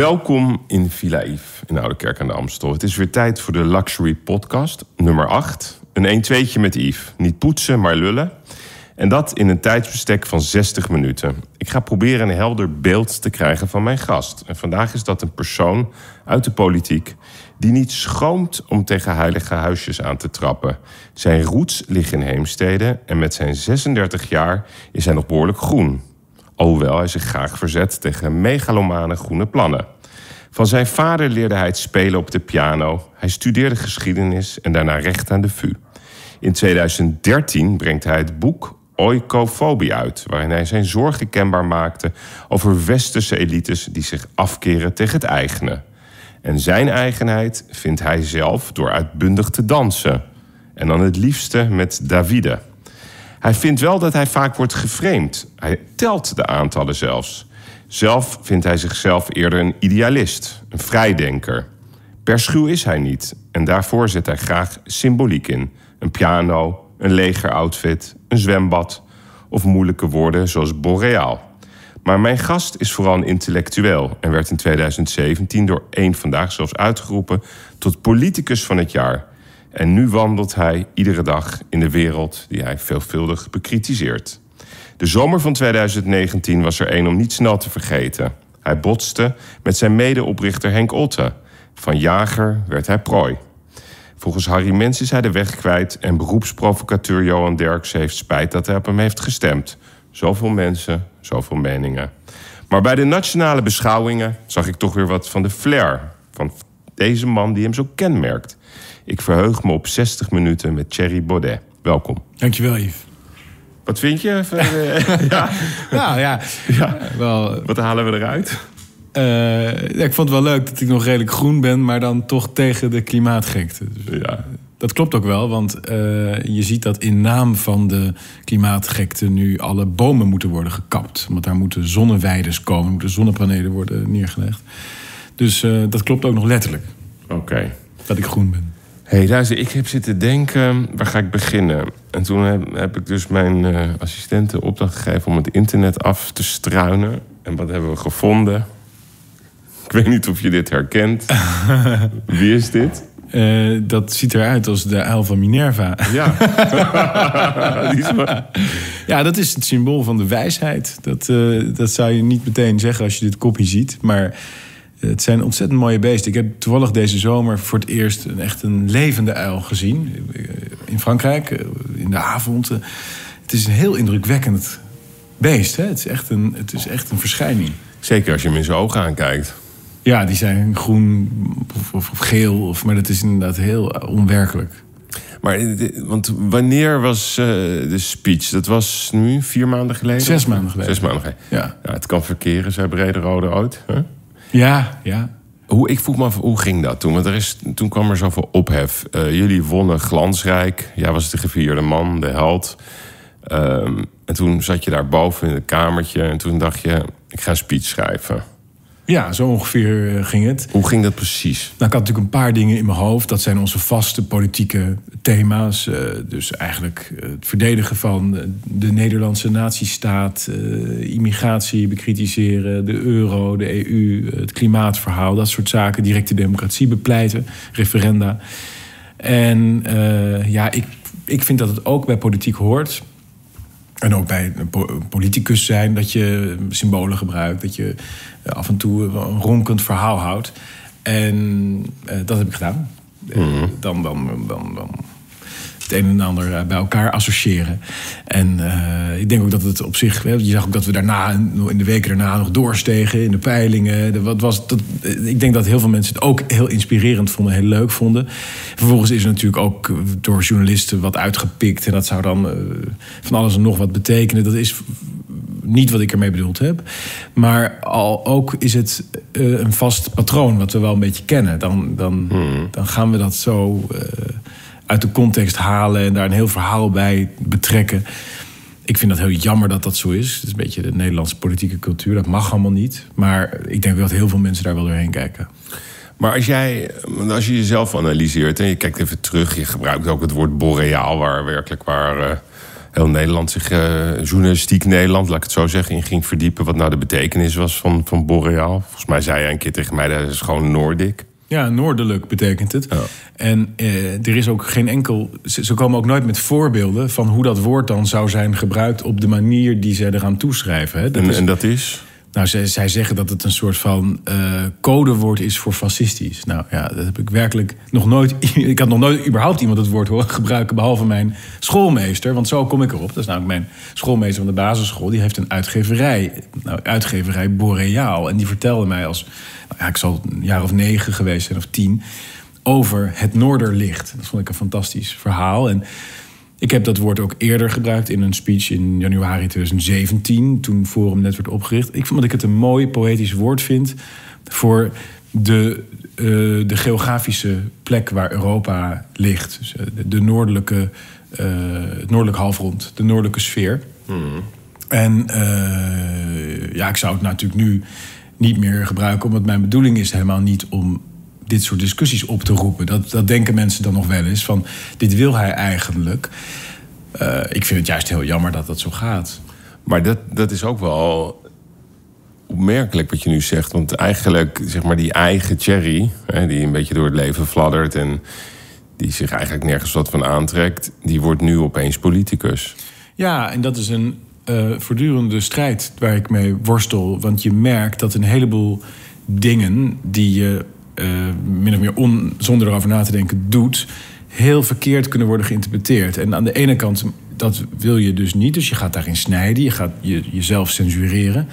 Welkom in Villa Yves in Oude Kerk aan de Amstel. Het is weer tijd voor de Luxury Podcast, nummer 8. Een 1-2'tje met Yves. Niet poetsen, maar lullen. En dat in een tijdsbestek van 60 minuten. Ik ga proberen een helder beeld te krijgen van mijn gast. En vandaag is dat een persoon uit de politiek die niet schroomt om tegen heilige huisjes aan te trappen. Zijn roots liggen in Heemstede en met zijn 36 jaar is hij nog behoorlijk groen. Alhoewel hij zich graag verzet tegen megalomane groene plannen. Van zijn vader leerde hij het spelen op de piano. Hij studeerde geschiedenis en daarna recht aan de VU. In 2013 brengt hij het boek Oikofobie uit, waarin hij zijn zorgen kenbaar maakte over westerse elites die zich afkeren tegen het eigene. En zijn eigenheid vindt hij zelf door uitbundig te dansen. En dan het liefste met Davide. Hij vindt wel dat hij vaak wordt geframed. Hij telt de aantallen zelfs. Zelf vindt hij zichzelf eerder een idealist, een vrijdenker. Per schuw is hij niet en daarvoor zet hij graag symboliek in. Een piano, een legeroutfit, een zwembad of moeilijke woorden zoals boreaal. Maar mijn gast is vooral een intellectueel en werd in 2017 door één vandaag zelfs uitgeroepen tot politicus van het jaar. En nu wandelt hij iedere dag in de wereld die hij veelvuldig bekritiseert. De zomer van 2019 was er één om niet snel te vergeten. Hij botste met zijn medeoprichter Henk Otte. Van jager werd hij prooi. Volgens Harry Mens is hij de weg kwijt en beroepsprovocateur Johan Derks heeft spijt dat hij op hem heeft gestemd. Zoveel mensen, zoveel meningen. Maar bij de nationale beschouwingen zag ik toch weer wat van de flair van deze man die hem zo kenmerkt. Ik verheug me op 60 minuten met Thierry Baudet. Welkom. Dankjewel, Yves. Wat vind je? ja. Nou ja, ja. Wel, wat halen we eruit? Uh, ja, ik vond het wel leuk dat ik nog redelijk groen ben, maar dan toch tegen de klimaatgekte. Dus, ja. Dat klopt ook wel, want uh, je ziet dat in naam van de klimaatgekte nu alle bomen moeten worden gekapt. Want daar moeten zonneweiden komen, moeten zonnepanelen worden neergelegd. Dus uh, dat klopt ook nog letterlijk. Oké. Okay. Dat ik groen ben. Hé, hey, luister, ik heb zitten denken, waar ga ik beginnen? En toen heb, heb ik dus mijn uh, assistenten opdracht gegeven om het internet af te struinen. En wat hebben we gevonden? Ik weet niet of je dit herkent. Wie is dit? Uh, dat ziet eruit als de uil van Minerva. Ja. ja, dat is het symbool van de wijsheid. Dat, uh, dat zou je niet meteen zeggen als je dit kopje ziet. Maar het zijn ontzettend mooie beesten. Ik heb toevallig deze zomer voor het eerst een, echt een levende uil gezien. In Frankrijk, in de avond. Het is een heel indrukwekkend beest. Hè? Het, is echt een, het is echt een verschijning. Zeker als je hem in zijn ogen aankijkt. Ja, die zijn groen of, of, of geel. Of, maar dat is inderdaad heel onwerkelijk. Maar, want wanneer was uh, de speech? Dat was nu vier maanden geleden? Zes maanden geleden. Zes maanden geleden. Ja. ja het kan verkeren, zei Brede Rode ooit. Huh? Ja, ja. Hoe, ik vroeg me af, hoe ging dat toen? Want er is, toen kwam er zoveel ophef. Uh, jullie wonnen glansrijk. Jij was de gevierde man, de held. Um, en toen zat je daar boven in het kamertje. En toen dacht je, ik ga speech schrijven. Ja, zo ongeveer eh, ging het. Hoe ging dat precies? Nou, ik had natuurlijk een paar dingen in mijn hoofd. Dat zijn onze vaste politieke thema's. Uh, dus eigenlijk het verdedigen van de Nederlandse natiestaat, uh, immigratie bekritiseren, de euro, de EU, het klimaatverhaal, dat soort zaken. Directe democratie bepleiten, referenda. En ja, ik, ik vind dat het ook bij politiek hoort. En ook bij een politicus zijn dat je symbolen gebruikt, dat je af en toe een ronkend verhaal houdt. En uh, dat heb ik gedaan. Mm. Dan, dan, dan, dan het een en ander bij elkaar associëren. En uh, ik denk ook dat het op zich. Je zag ook dat we daarna, in de weken daarna, nog doorstegen in de peilingen. Wat was, dat, ik denk dat heel veel mensen het ook heel inspirerend vonden, heel leuk vonden. Vervolgens is er natuurlijk ook door journalisten wat uitgepikt. En dat zou dan uh, van alles en nog wat betekenen. Dat is niet wat ik ermee bedoeld heb. Maar al ook is het uh, een vast patroon wat we wel een beetje kennen. Dan, dan, Hmm. dan gaan we dat zo uh, uit de context halen en daar een heel verhaal bij betrekken. Ik vind dat heel jammer dat dat zo is. Het is een beetje de Nederlandse politieke cultuur. Dat mag allemaal niet. Maar ik denk dat heel veel mensen daar wel doorheen kijken. Maar als jij, als je jezelf analyseert en je kijkt even terug, je gebruikt ook het woord boreaal, waar werkelijk waar uh, heel Nederland zich, uh, journalistiek Nederland, laat ik het zo zeggen, in ging verdiepen. Wat nou de betekenis was van, van Boreaal. Volgens mij zei hij een keer tegen mij, dat is gewoon Noordik. Ja, noordelijk betekent het. En eh, er is ook geen enkel. Ze, komen ook nooit met voorbeelden van hoe dat woord dan zou zijn gebruikt op de manier die ze eraan toeschrijven. Hè. Dat en, is, en dat is? Nou, zij, zij zeggen dat het een soort van uh, codewoord is voor fascistisch. Nou ja, dat heb ik werkelijk nog nooit. Ik had nog nooit überhaupt iemand het woord horen gebruiken, behalve mijn schoolmeester. Want zo kom ik erop. Dat is namelijk mijn schoolmeester van de basisschool. Die heeft een uitgeverij. Nou, uitgeverij Boreaal. En die vertelde mij als. Nou ik zal een jaar of negen geweest zijn of tien. Over het Noorderlicht. Dat vond ik een fantastisch verhaal. En ik heb dat woord ook eerder gebruikt in een speech in januari 2017, toen Forum net werd opgericht. Ik vond dat ik het een mooi poëtisch woord vind voor de, uh, de geografische plek waar Europa ligt. Dus, uh, de, noordelijke, uh, het noordelijk halfrond, de noordelijke sfeer. Hmm. En ja, ik zou het natuurlijk nu niet meer gebruiken, omdat mijn bedoeling is helemaal niet om dit soort discussies op te roepen. Dat, dat denken mensen dan nog wel eens. Van dit wil hij eigenlijk. Uh, ik vind het juist heel jammer dat dat zo gaat. Maar dat, dat is ook wel opmerkelijk wat je nu zegt. Want eigenlijk, zeg maar, die eigen Cherry, hè, die een beetje door het leven fladdert en die zich eigenlijk nergens wat van aantrekt, die wordt nu opeens politicus. Ja, en dat is een uh, voortdurende strijd waar ik mee worstel. Want je merkt dat een heleboel dingen die je min of meer on, zonder erover na te denken doet, heel verkeerd kunnen worden geïnterpreteerd. En aan de ene kant, dat wil je dus niet, dus je gaat daarin snijden, je gaat je, jezelf censureren.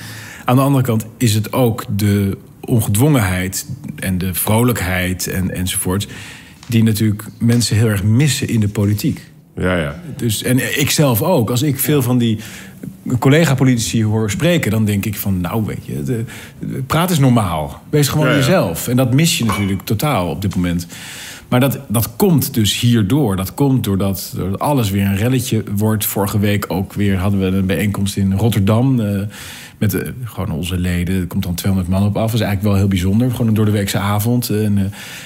Aan de andere kant is het ook de ongedwongenheid en de vrolijkheid en, enzovoort, die natuurlijk mensen heel erg missen in de politiek. Ja, ja. Dus, en ik zelf ook. Als ik veel van die collega-politici hoor spreken, dan denk ik van, nou weet je, de, praat is normaal. Wees gewoon jezelf. En dat mis je natuurlijk totaal op dit moment. Maar dat, dat komt dus hierdoor. Dat komt doordat, doordat alles weer een relletje wordt. Vorige week ook weer hadden we een bijeenkomst in Rotterdam. Uh, met uh, gewoon onze leden. Er komt dan 200 man op af. Dat is eigenlijk wel heel bijzonder. Gewoon een door de weekse avond. En uh,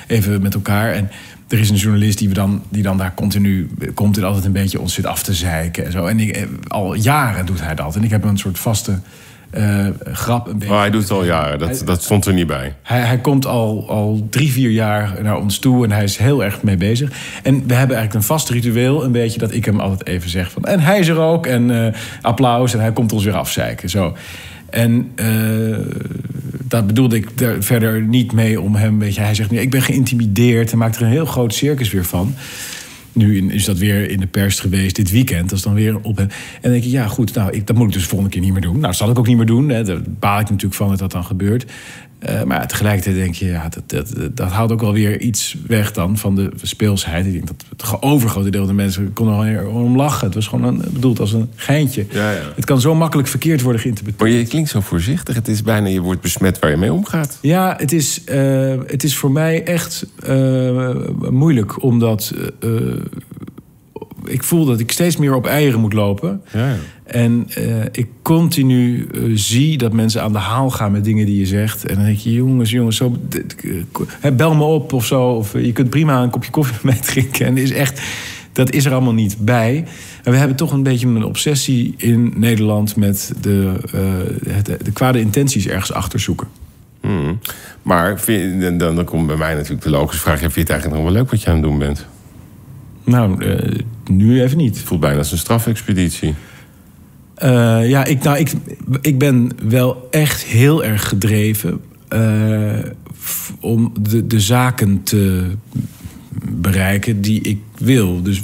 even met elkaar. En er is een journalist die, we dan, die dan daar continu komt en altijd een beetje ons zit af te zeiken en zo. En ik, al jaren doet hij dat. En ik heb een soort vaste uh, grap. Een beetje. Oh, hij doet het al jaren, dat, dat stond er niet bij. Hij, hij komt al, al drie, vier jaar naar ons toe en hij is heel erg mee bezig. En we hebben eigenlijk een vast ritueel, een beetje dat ik hem altijd even zeg van... en hij is er ook, en uh, applaus, en hij komt ons weer afzeiken. Zo. En uh, dat bedoelde ik er verder niet mee om hem. Weet je, hij zegt nu: Ik ben geïntimideerd. en maakt er een heel groot circus weer van. Nu is dat weer in de pers geweest dit weekend. Dat is dan weer op. En dan denk ik, ja, goed, nou, ik, dat moet ik dus de volgende keer niet meer doen. Nou, dat zal ik ook niet meer doen. Hè. Daar baal ik natuurlijk van dat dat dan gebeurt. Uh, maar tegelijkertijd denk je, ja, dat, dat, dat haalt ook alweer iets weg dan van de speelsheid. Ik denk dat het overgrote deel van de mensen kon er om lachen. Het was gewoon een, bedoeld als een geintje. Ja, ja. Het kan zo makkelijk verkeerd worden geïnterpreteerd. Maar je klinkt zo voorzichtig. Het is bijna je wordt besmet waar je mee omgaat. Ja, het is, uh, het is voor mij echt uh, moeilijk omdat ik voel dat ik steeds meer op eieren moet lopen. Ja, En uh, ik continu uh, zie dat mensen aan de haal gaan met dingen die je zegt. En dan denk je, jongens, jongens, zo, uh, bel me op of zo. Of je kunt prima een kopje koffie mee drinken. En is echt, dat is er allemaal niet bij. En we hebben toch een beetje een obsessie in Nederland met de, het, de kwade intenties ergens achter zoeken. Hmm. Maar vind, dan, dan komt bij mij natuurlijk de logische vraag: vind je het eigenlijk nog wel leuk wat je aan het doen bent? Nou, uh, nu even niet. Voelt bijna als een strafexpeditie. Uh, ja, ik, nou, ik, ik ben wel echt heel erg gedreven uh, om de, de zaken te bereiken die ik wil. Dus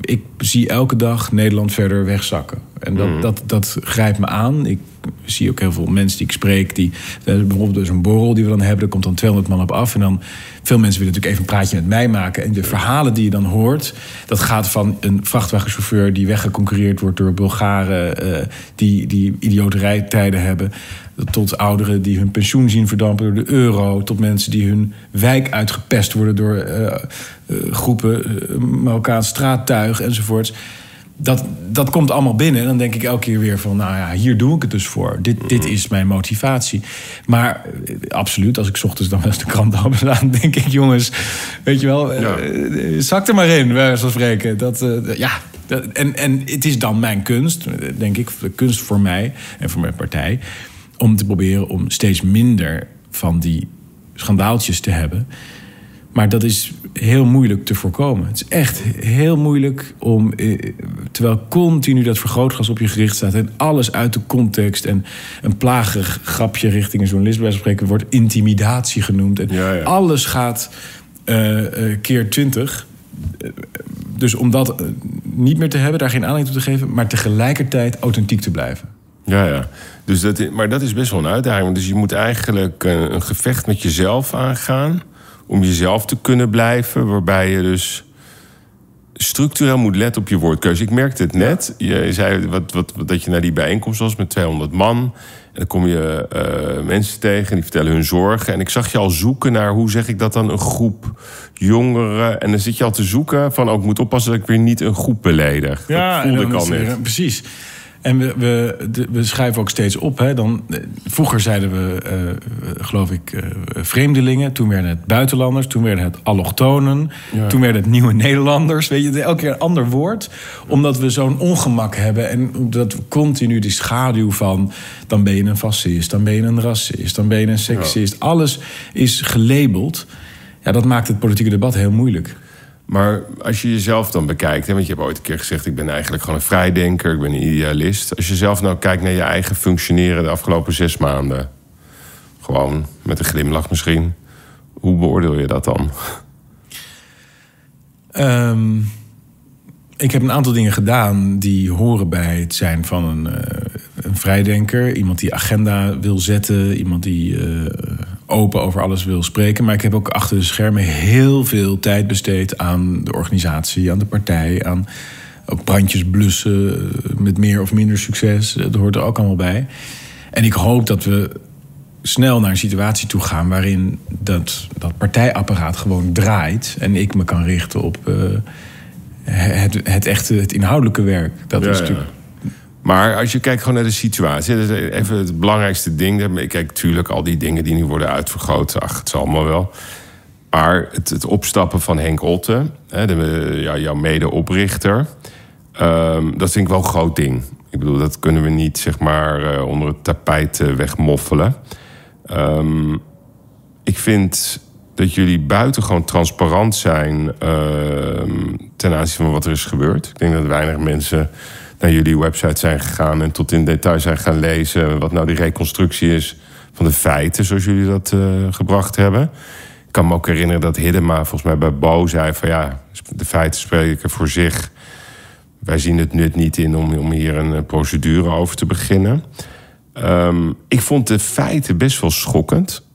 ik zie elke dag Nederland verder wegzakken. En dat, mm. dat, dat grijpt me aan. Ik zie ook heel veel mensen die ik spreek. Die, bijvoorbeeld dus een borrel die we dan hebben. Er komt dan 200 man op af. En dan veel mensen willen natuurlijk even een praatje met mij maken. En de verhalen die je dan hoort... dat gaat van een vrachtwagenchauffeur die weggeconcurreerd wordt door Bulgaren... Uh, die, die idiote rijtijden hebben... tot ouderen die hun pensioen zien verdampen door de euro... tot mensen die hun wijk uitgepest worden door uh, uh, groepen Marokkaans straattuig enzovoorts dat, dat komt allemaal binnen. En dan denk ik elke keer weer van, nou ja, hier doe ik het dus voor. Dit, dit is mijn motivatie. Maar eh, absoluut, als ik ochtends dan wel eens de krant open aan, denk ik, jongens, weet je wel, ja. uh, zak er maar in, bij van spreken. Dat, uh, ja, Dat, en, en het is dan mijn kunst, denk ik, de kunst voor mij en voor mijn partij, om te proberen om steeds minder van die schandaaltjes te hebben. Maar dat is heel moeilijk te voorkomen. Het is echt heel moeilijk om, eh, terwijl continu dat vergrootglas op je gericht staat en alles uit de context en een plagerig grapje richting een journalist bij spreken wordt intimidatie genoemd. En Ja, ja. alles gaat eh, keer twintig. Dus om dat niet meer te hebben, daar geen aanleiding toe te geven, maar tegelijkertijd authentiek te blijven. Ja, ja. Dus dat, maar dat is best wel een uitdaging. Dus je moet eigenlijk een gevecht met jezelf aangaan. Om jezelf te kunnen blijven. Waarbij je dus structureel moet letten op je woordkeuze. Ik merkte het net. Je zei wat, wat, wat- dat je naar die bijeenkomst was met 200 man. En dan kom je eh, mensen tegen die vertellen hun zorgen. En ik zag je al zoeken naar, hoe zeg ik dat dan, een groep jongeren. En dan zit je al te zoeken van, ook ik moet oppassen dat ik weer niet een groep beledig. dat voelde ik al net. Precies. En we, we, we schrijven ook steeds op. Hè. Dan, eh, vroeger zeiden we, eh, geloof ik, eh, vreemdelingen. Toen werden het buitenlanders. Toen werden het allochtonen. Ja. Toen werden het nieuwe Nederlanders. Weet je, elke keer een ander woord. Omdat we zo'n ongemak hebben. En dat we continu die schaduw van... dan ben je een fascist, dan ben je een racist... dan ben je een seksist. Alles is gelabeld. Ja, dat maakt het politieke debat heel moeilijk. Maar als je jezelf dan bekijkt, hè, want je hebt ooit een keer gezegd: ik ben eigenlijk gewoon een vrijdenker, ik ben een idealist. Als je zelf nou kijkt naar je eigen functioneren de afgelopen zes maanden, gewoon met een glimlach misschien, hoe beoordeel je dat dan? Ehm, ik heb een aantal dingen gedaan die horen bij het zijn van een, eh, een vrijdenker. Iemand die agenda wil zetten, iemand die eh, open over alles wil spreken. Maar ik heb ook achter de schermen heel veel tijd besteed aan de organisatie, aan de partij, aan brandjes blussen eh, met meer of minder succes. Dat hoort er ook allemaal bij. En ik hoop dat we snel naar een situatie toe gaan waarin dat, dat partijapparaat gewoon draait en ik me kan richten op eh, het, het echte, het inhoudelijke werk. Dat Ja, is ja. Maar als je kijkt gewoon naar de situatie, dat is even het belangrijkste ding. Ik kijk natuurlijk al die dingen die nu worden uitvergroot, ach, het zal allemaal wel. Maar het, het opstappen van Henk Otte, hè, de, ja, jouw medeoprichter, ehm, dat vind ik wel een groot ding. Ik bedoel, dat kunnen we niet zeg maar eh, onder het tapijt eh, wegmoffelen. Ehm, ik vind dat jullie buitengewoon transparant zijn ehm, ten aanzien van wat er is gebeurd. Ik denk dat weinig mensen naar jullie website zijn gegaan en tot in detail zijn gaan lezen wat nou die reconstructie is van de feiten zoals jullie dat eh, gebracht hebben. Ik kan me ook herinneren dat Hiddema volgens mij bij Bo zei van ja, de feiten spreken voor zich. Wij zien het nut niet in om, om hier een eh, procedure over te beginnen. Ehm, ik vond de feiten best wel schokkend.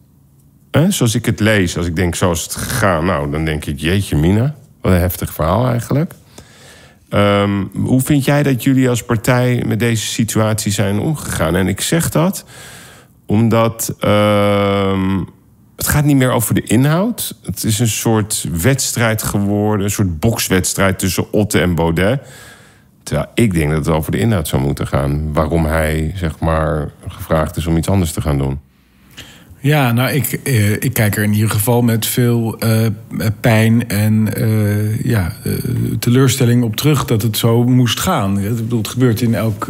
Zoals ik het lees, als ik denk zo is het gegaan, nou dan denk ik jeetje mina, wat een heftig verhaal eigenlijk. Ehm, hoe vind jij dat jullie als partij met deze situatie zijn omgegaan? En ik zeg dat omdat ehm, het gaat niet meer over de inhoud. Het is een soort wedstrijd geworden, een soort bokswedstrijd tussen Otte en Baudet. Terwijl ik denk dat het over de inhoud zou moeten gaan. Waarom hij, zeg maar, gevraagd is om iets anders te gaan doen. Ja, nou, ik, eh, ik kijk er in ieder geval met veel eh, pijn en eh, ja, teleurstelling op terug dat het zo moest gaan. Ik bedoel, het gebeurt in elk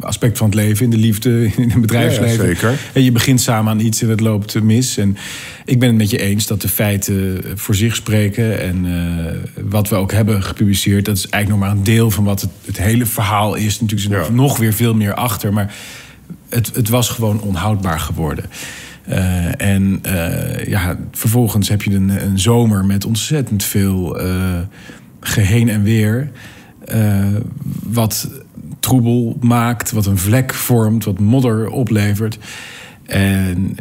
aspect van het leven, in de liefde, in het bedrijfsleven. Ja, zeker. En je begint samen aan iets en het loopt mis. En ik ben het met je eens dat de feiten voor zich spreken. En wat we ook hebben gepubliceerd, dat is eigenlijk nog maar een deel van wat het, het hele verhaal is. Natuurlijk is er Ja. nog weer veel meer achter. Maar het, het was gewoon onhoudbaar geworden. Eh, en eh, ja, vervolgens heb je een, een zomer met ontzettend veel eh, geheen en weer. wat troebel maakt, wat een vlek vormt, wat modder oplevert. En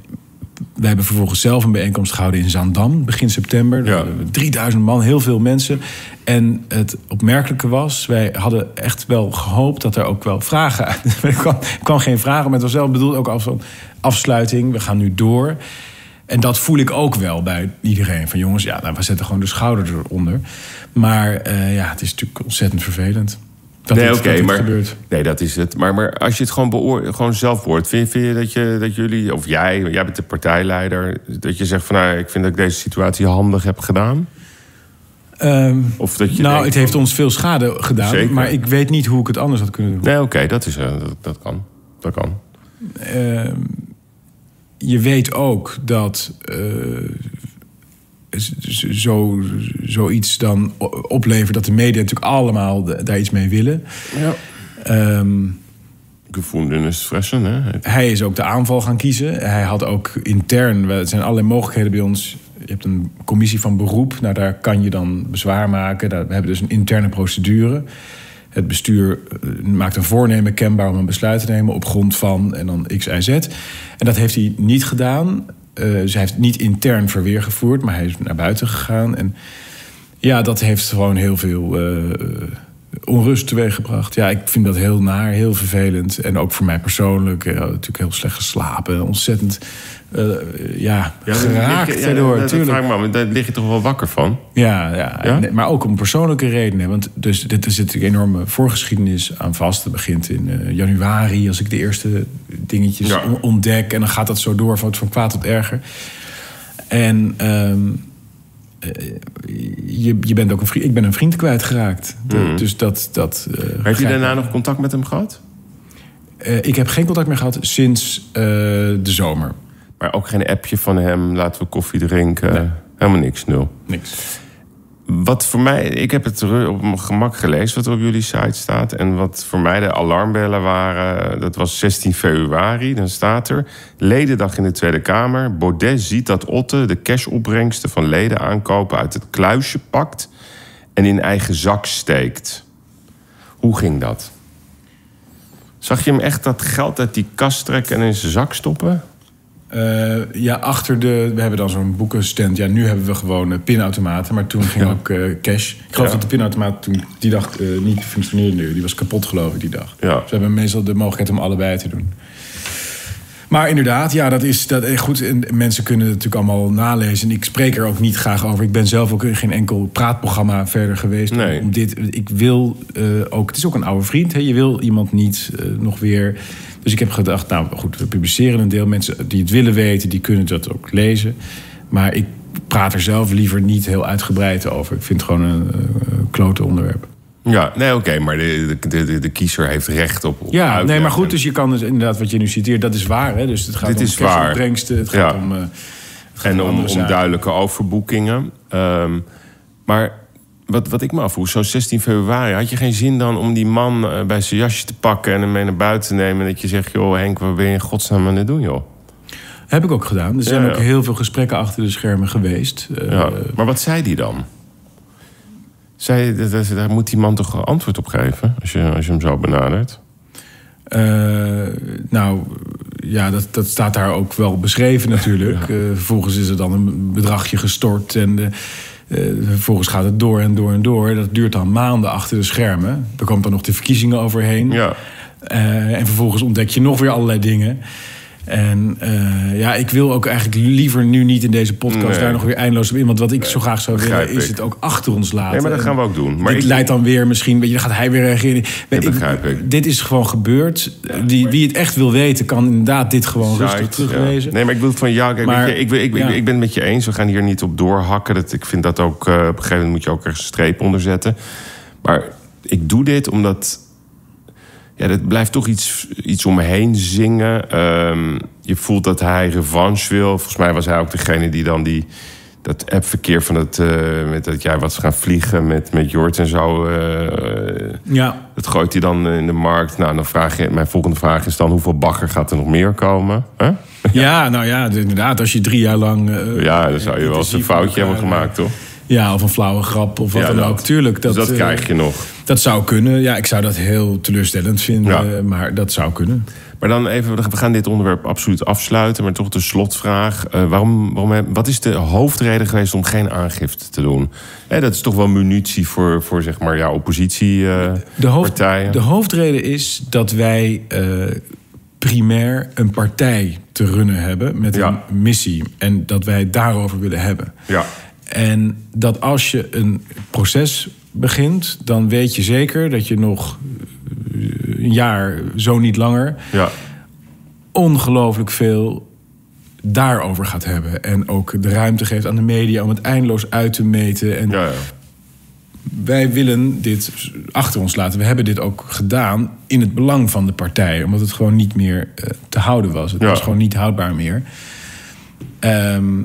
we hebben vervolgens zelf een bijeenkomst gehouden in Zaandam, begin september. Ja. 3000 man, heel veel mensen. En het opmerkelijke was, wij hadden echt wel gehoopt dat er ook wel vragen. Er kwam, er kwam geen vragen, maar het was wel bedoeld ook als een afsluiting. We gaan nu door. En dat voel ik ook wel bij iedereen. Van jongens, ja, nou, we zetten gewoon de schouder eronder. Maar eh, ja, het is natuurlijk ontzettend vervelend. Dat nee, oké, maar gebeurt. nee, dat is het. Maar, maar als je het gewoon, gewoon zelf hoort, vind, vind je dat, je dat jullie, of jij, jij bent de partijleider, dat je zegt van, nou, ik vind dat ik deze situatie handig heb gedaan? Ehm, Of dat je nou, denkt het heeft ons veel schade gedaan. Zeker. Maar ik weet niet hoe ik het anders had kunnen doen. Nee, oké, dat, is, eh, dat, dat kan. Dat kan. Ehm, je weet ook dat eh, zo, zoiets dan oplevert dat de media natuurlijk allemaal daar iets mee willen. Ja. Ehm, Gevonden is fressen, hè? hij is ook de aanval gaan kiezen. Hij had ook intern, er zijn allerlei mogelijkheden bij ons. Je hebt een commissie van beroep, nou, daar kan je dan bezwaar maken. Daar, we hebben dus een interne procedure. Het bestuur eh, maakt een voornemen kenbaar om een besluit te nemen op grond van en dan X, Y, Z. En dat heeft hij niet gedaan. Eh dus hij heeft niet intern verweer gevoerd, maar hij is naar buiten gegaan. En ja, dat heeft gewoon heel veel eh, onrust teweeggebracht. Ja, ik vind dat heel naar, heel vervelend. En ook voor mij persoonlijk. eh, natuurlijk heel slecht geslapen. Ontzettend eh, ja, geraakt ja, dat tuurlijk. vraag ik me af, daar lig je toch wel wakker van? Ja, ja, Ja? nee, maar ook om persoonlijke redenen. Want dus, dit er zit natuurlijk een enorme voorgeschiedenis aan vast. Dat begint in eh, januari, als ik de eerste dingetjes Ja. on- ontdek. En dan gaat dat zo door van, van kwaad tot erger. En ehm, eh, je, je bent ook een vriend, ik ben een vriend kwijtgeraakt. Mhm. Dus dat... dat eh, Heb je daarna nog contact met hem gehad? Eh, ik heb geen contact meer gehad sinds de zomer. Maar ook geen appje van hem, laten we koffie drinken. Helemaal niks, nul. Niks. Wat voor mij, ik heb het op mijn gemak gelezen wat er op jullie site staat. En wat voor mij de alarmbellen waren, dat was 16 februari. Dan staat er, ledendag in de Tweede Kamer. Baudet ziet dat Otte de cashopbrengsten van leden aankopen uit het kluisje pakt en in eigen zak steekt. Hoe ging dat? Zag je hem echt dat geld uit die kast trekken en in zijn zak stoppen? Eh, ja, achter de. We hebben dan zo'n boekenstand. Ja, nu hebben we gewoon eh, pinautomaten. Maar toen ging Ja. ook eh, cash. Ik geloof Ja. dat de pinautomaat toen die dag niet functioneerde. Die was kapot, geloof ik, die dag. Ja. Dus we hebben meestal de mogelijkheid om allebei te doen. Maar inderdaad, ja, dat is dat, goed. En mensen kunnen het natuurlijk allemaal nalezen. En ik spreek er ook niet graag over. Ik ben zelf ook in geen enkel praatprogramma verder geweest. Nee. Om dit, ik wil ook. Het is ook een oude vriend. Hè? Je wil iemand niet nog weer. Dus ik heb gedacht, nou goed, we publiceren een deel. Mensen die het willen weten, die kunnen dat ook lezen. Maar ik praat er zelf liever niet heel uitgebreid over. Ik vind het gewoon een eh, klote onderwerp. Ja, nee, oké, maar de, de, de, de kiezer heeft recht op. op Ja, nee, maar goed, dus je kan dus inderdaad wat je nu citeert, dat is waar. Hè? Dus het gaat Dit om is waar. cashopbrengsten, het gaat Ja. om... eh, het gaat En om, om duidelijke overboekingen. Ehm, maar wat, wat ik me afvroeg, zo'n 16 februari... had je geen zin dan om die man eh, bij zijn jasje te pakken... en hem mee naar buiten te nemen... en dat je zegt, joh Henk, wat ben je in godsnaam aan het doen, joh? Heb ik ook gedaan. Er zijn Ja, ook heel veel gesprekken achter de schermen geweest. Eh, Ja. Maar wat zei die dan? Zei, dat- dat- daar moet die man toch antwoord op geven... als je, als je hem zo benadert? eh, nou, ja, dat, dat staat daar ook wel beschreven natuurlijk. Vervolgens is er dan een bedragje gestort en... eh, vervolgens gaat het door en door en door. Dat duurt dan maanden achter de schermen. Er komt dan nog de verkiezingen overheen. Ja. Eh, en vervolgens ontdek je nog weer allerlei dingen. En eh, ja, ik wil ook eigenlijk liever nu niet in deze podcast Nee. daar nog weer eindeloos op in. Want wat ik zo graag zou willen, is het ook achter ons laten. Nee, maar dat gaan we ook doen. Maar dit ik- leidt dan weer misschien, weet je, dan gaat hij weer reageren. Begrijp ik. Dit is gewoon gebeurd. Die, wie het echt wil weten, kan inderdaad dit gewoon rustig teruglezen. ja. Nee, maar ik bedoel van ja, kijk, Maar- je, ik, ja. ik ben het met je eens. We gaan hier niet op doorhakken. Dat, ik vind dat ook, eh, op een gegeven moment moet je ook ergens een streep onder zetten. Maar ik doe dit omdat. Ja, dat blijft toch iets, iets om me heen zingen. Ehm, je voelt dat hij revanche wil. Volgens mij was hij ook degene die dan die, dat appverkeer van het, eh, met dat jij wat gaan vliegen met, met Jort en zo. eh, Ja, dat gooit hij dan in de markt. Nou, dan vraag je, mijn volgende vraag is dan: hoeveel bagger gaat er nog meer komen? Huh? ja, nou ja, inderdaad. Als je drie jaar lang... eh, Ja, dan zou je wel eens een foutje hebben gemaakt, toch? Ja, of een flauwe grap of wat Ja, dan dat. ook. Tuurlijk, dat, dus dat eh, krijg je nog. Dat zou kunnen. Ja, ik zou dat heel teleurstellend vinden. Ja. eh, Maar dat zou kunnen. Maar dan even, we gaan dit onderwerp absoluut afsluiten. Maar toch de slotvraag. Eh, waarom, waarom, wat is de hoofdreden geweest om geen aangifte te doen? Hè, dat is toch wel munitie voor, voor zeg maar, ja, de, hoofd, oppositiepartijen. de hoofdreden is dat wij eh, primair een partij te runnen hebben met Ja. een missie. En dat wij het daarover willen hebben. ja. En dat als je een proces begint, dan weet je zeker dat je nog eh, een jaar, zo niet langer, ja, ongelooflijk veel daarover gaat hebben. En ook de ruimte geeft aan de media om het eindeloos uit te meten. En ja, ja. wij willen dit achter ons laten. We hebben dit ook gedaan in het belang van de partij. Omdat het gewoon niet meer eh, te houden was. Het was gewoon niet houdbaar meer. Ehm,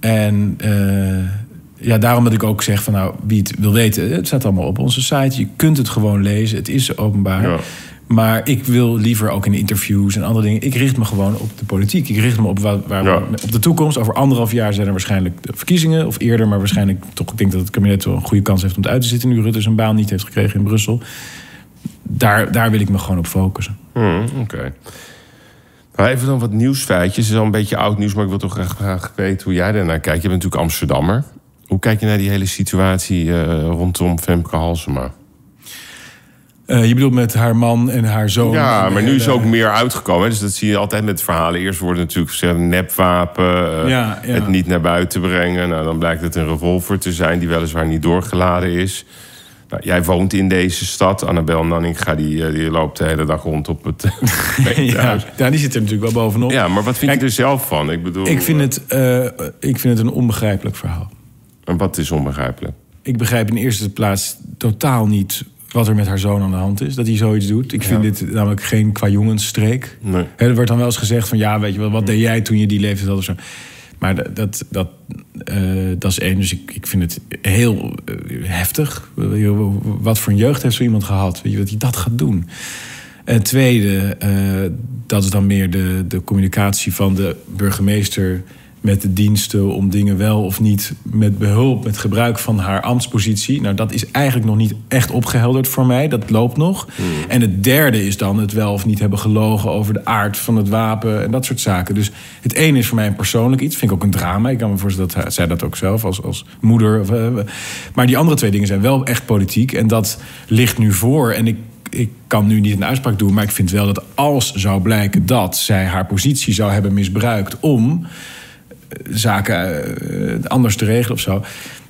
en eh, ja, daarom dat ik ook zeg van nou, wie het wil weten, het staat allemaal op onze site. Je kunt het gewoon lezen. Het is openbaar. Ja. Maar ik wil liever ook in interviews en andere dingen. Ik richt me gewoon op de politiek. Ik richt me op, waar, waar Ja. op de toekomst. Over anderhalf jaar zijn er waarschijnlijk de verkiezingen. Of eerder, maar waarschijnlijk toch. Ik denk dat het kabinet wel een goede kans heeft om het uit te zitten. Nu Rutte zijn baan niet heeft gekregen in Brussel. Daar, daar wil ik me gewoon op focussen. Hmm, Oké. Nou, even dan wat nieuwsfeitjes. Het is al een beetje oud nieuws, maar ik wil toch graag, graag weten hoe jij daarnaar kijkt. Je bent natuurlijk Amsterdammer. Hoe kijk je naar die hele situatie eh, rondom Femke Halsema? Eh, je bedoelt met haar man en haar zoon. Ja, maar nu is hele- ook meer uitgekomen. hè. Dus dat zie je altijd met verhalen. Eerst wordt het natuurlijk gezegd nepwapen. eh, Ja, ja. Het niet naar buiten brengen. Nou, dan blijkt het een revolver te zijn die weliswaar niet doorgeladen is. Nou, jij woont in deze stad. Annabel Nanninga die, eh, die loopt de hele dag rond op het ja, ja, die zit er natuurlijk wel bovenop. Ja, maar wat vind Kijk, je er zelf van? Ik bedoel, Ik vind, het, eh, ik vind het een onbegrijpelijk verhaal. En wat is onbegrijpelijk? Ik begrijp in eerste plaats totaal niet wat er met haar zoon aan de hand is. Dat hij zoiets doet. Ik vind dit namelijk geen qua jongensstreek. Nee. Er wordt dan wel eens gezegd van... ja, weet je wel, wat deed jij toen je die leeftijd had of zo. Maar dat, dat, dat, eh, dat is één. Dus ik, ik vind het heel eh, heftig. Eh, Wat voor een jeugd heeft zo iemand gehad? Weet je, dat hij dat gaat doen. En tweede, dat is dan meer de, de communicatie van de burgemeester met de diensten om dingen wel of niet met behulp, met gebruik van haar ambtspositie. Nou, dat is eigenlijk nog niet echt opgehelderd voor mij. Dat loopt nog. En het derde is dan het wel of niet hebben gelogen over de aard van het wapen en dat soort zaken. Dus het ene is voor mij een persoonlijk iets. Vind ik ook een drama. Ik kan me voorstellen dat zij dat ook zelf als, als moeder. Eh, maar die andere twee dingen zijn wel echt politiek. En dat ligt nu voor. En ik ik kan nu niet een uitspraak doen, maar ik vind wel dat als zou blijken dat zij haar positie zou hebben misbruikt om zaken eh, anders te regelen of zo,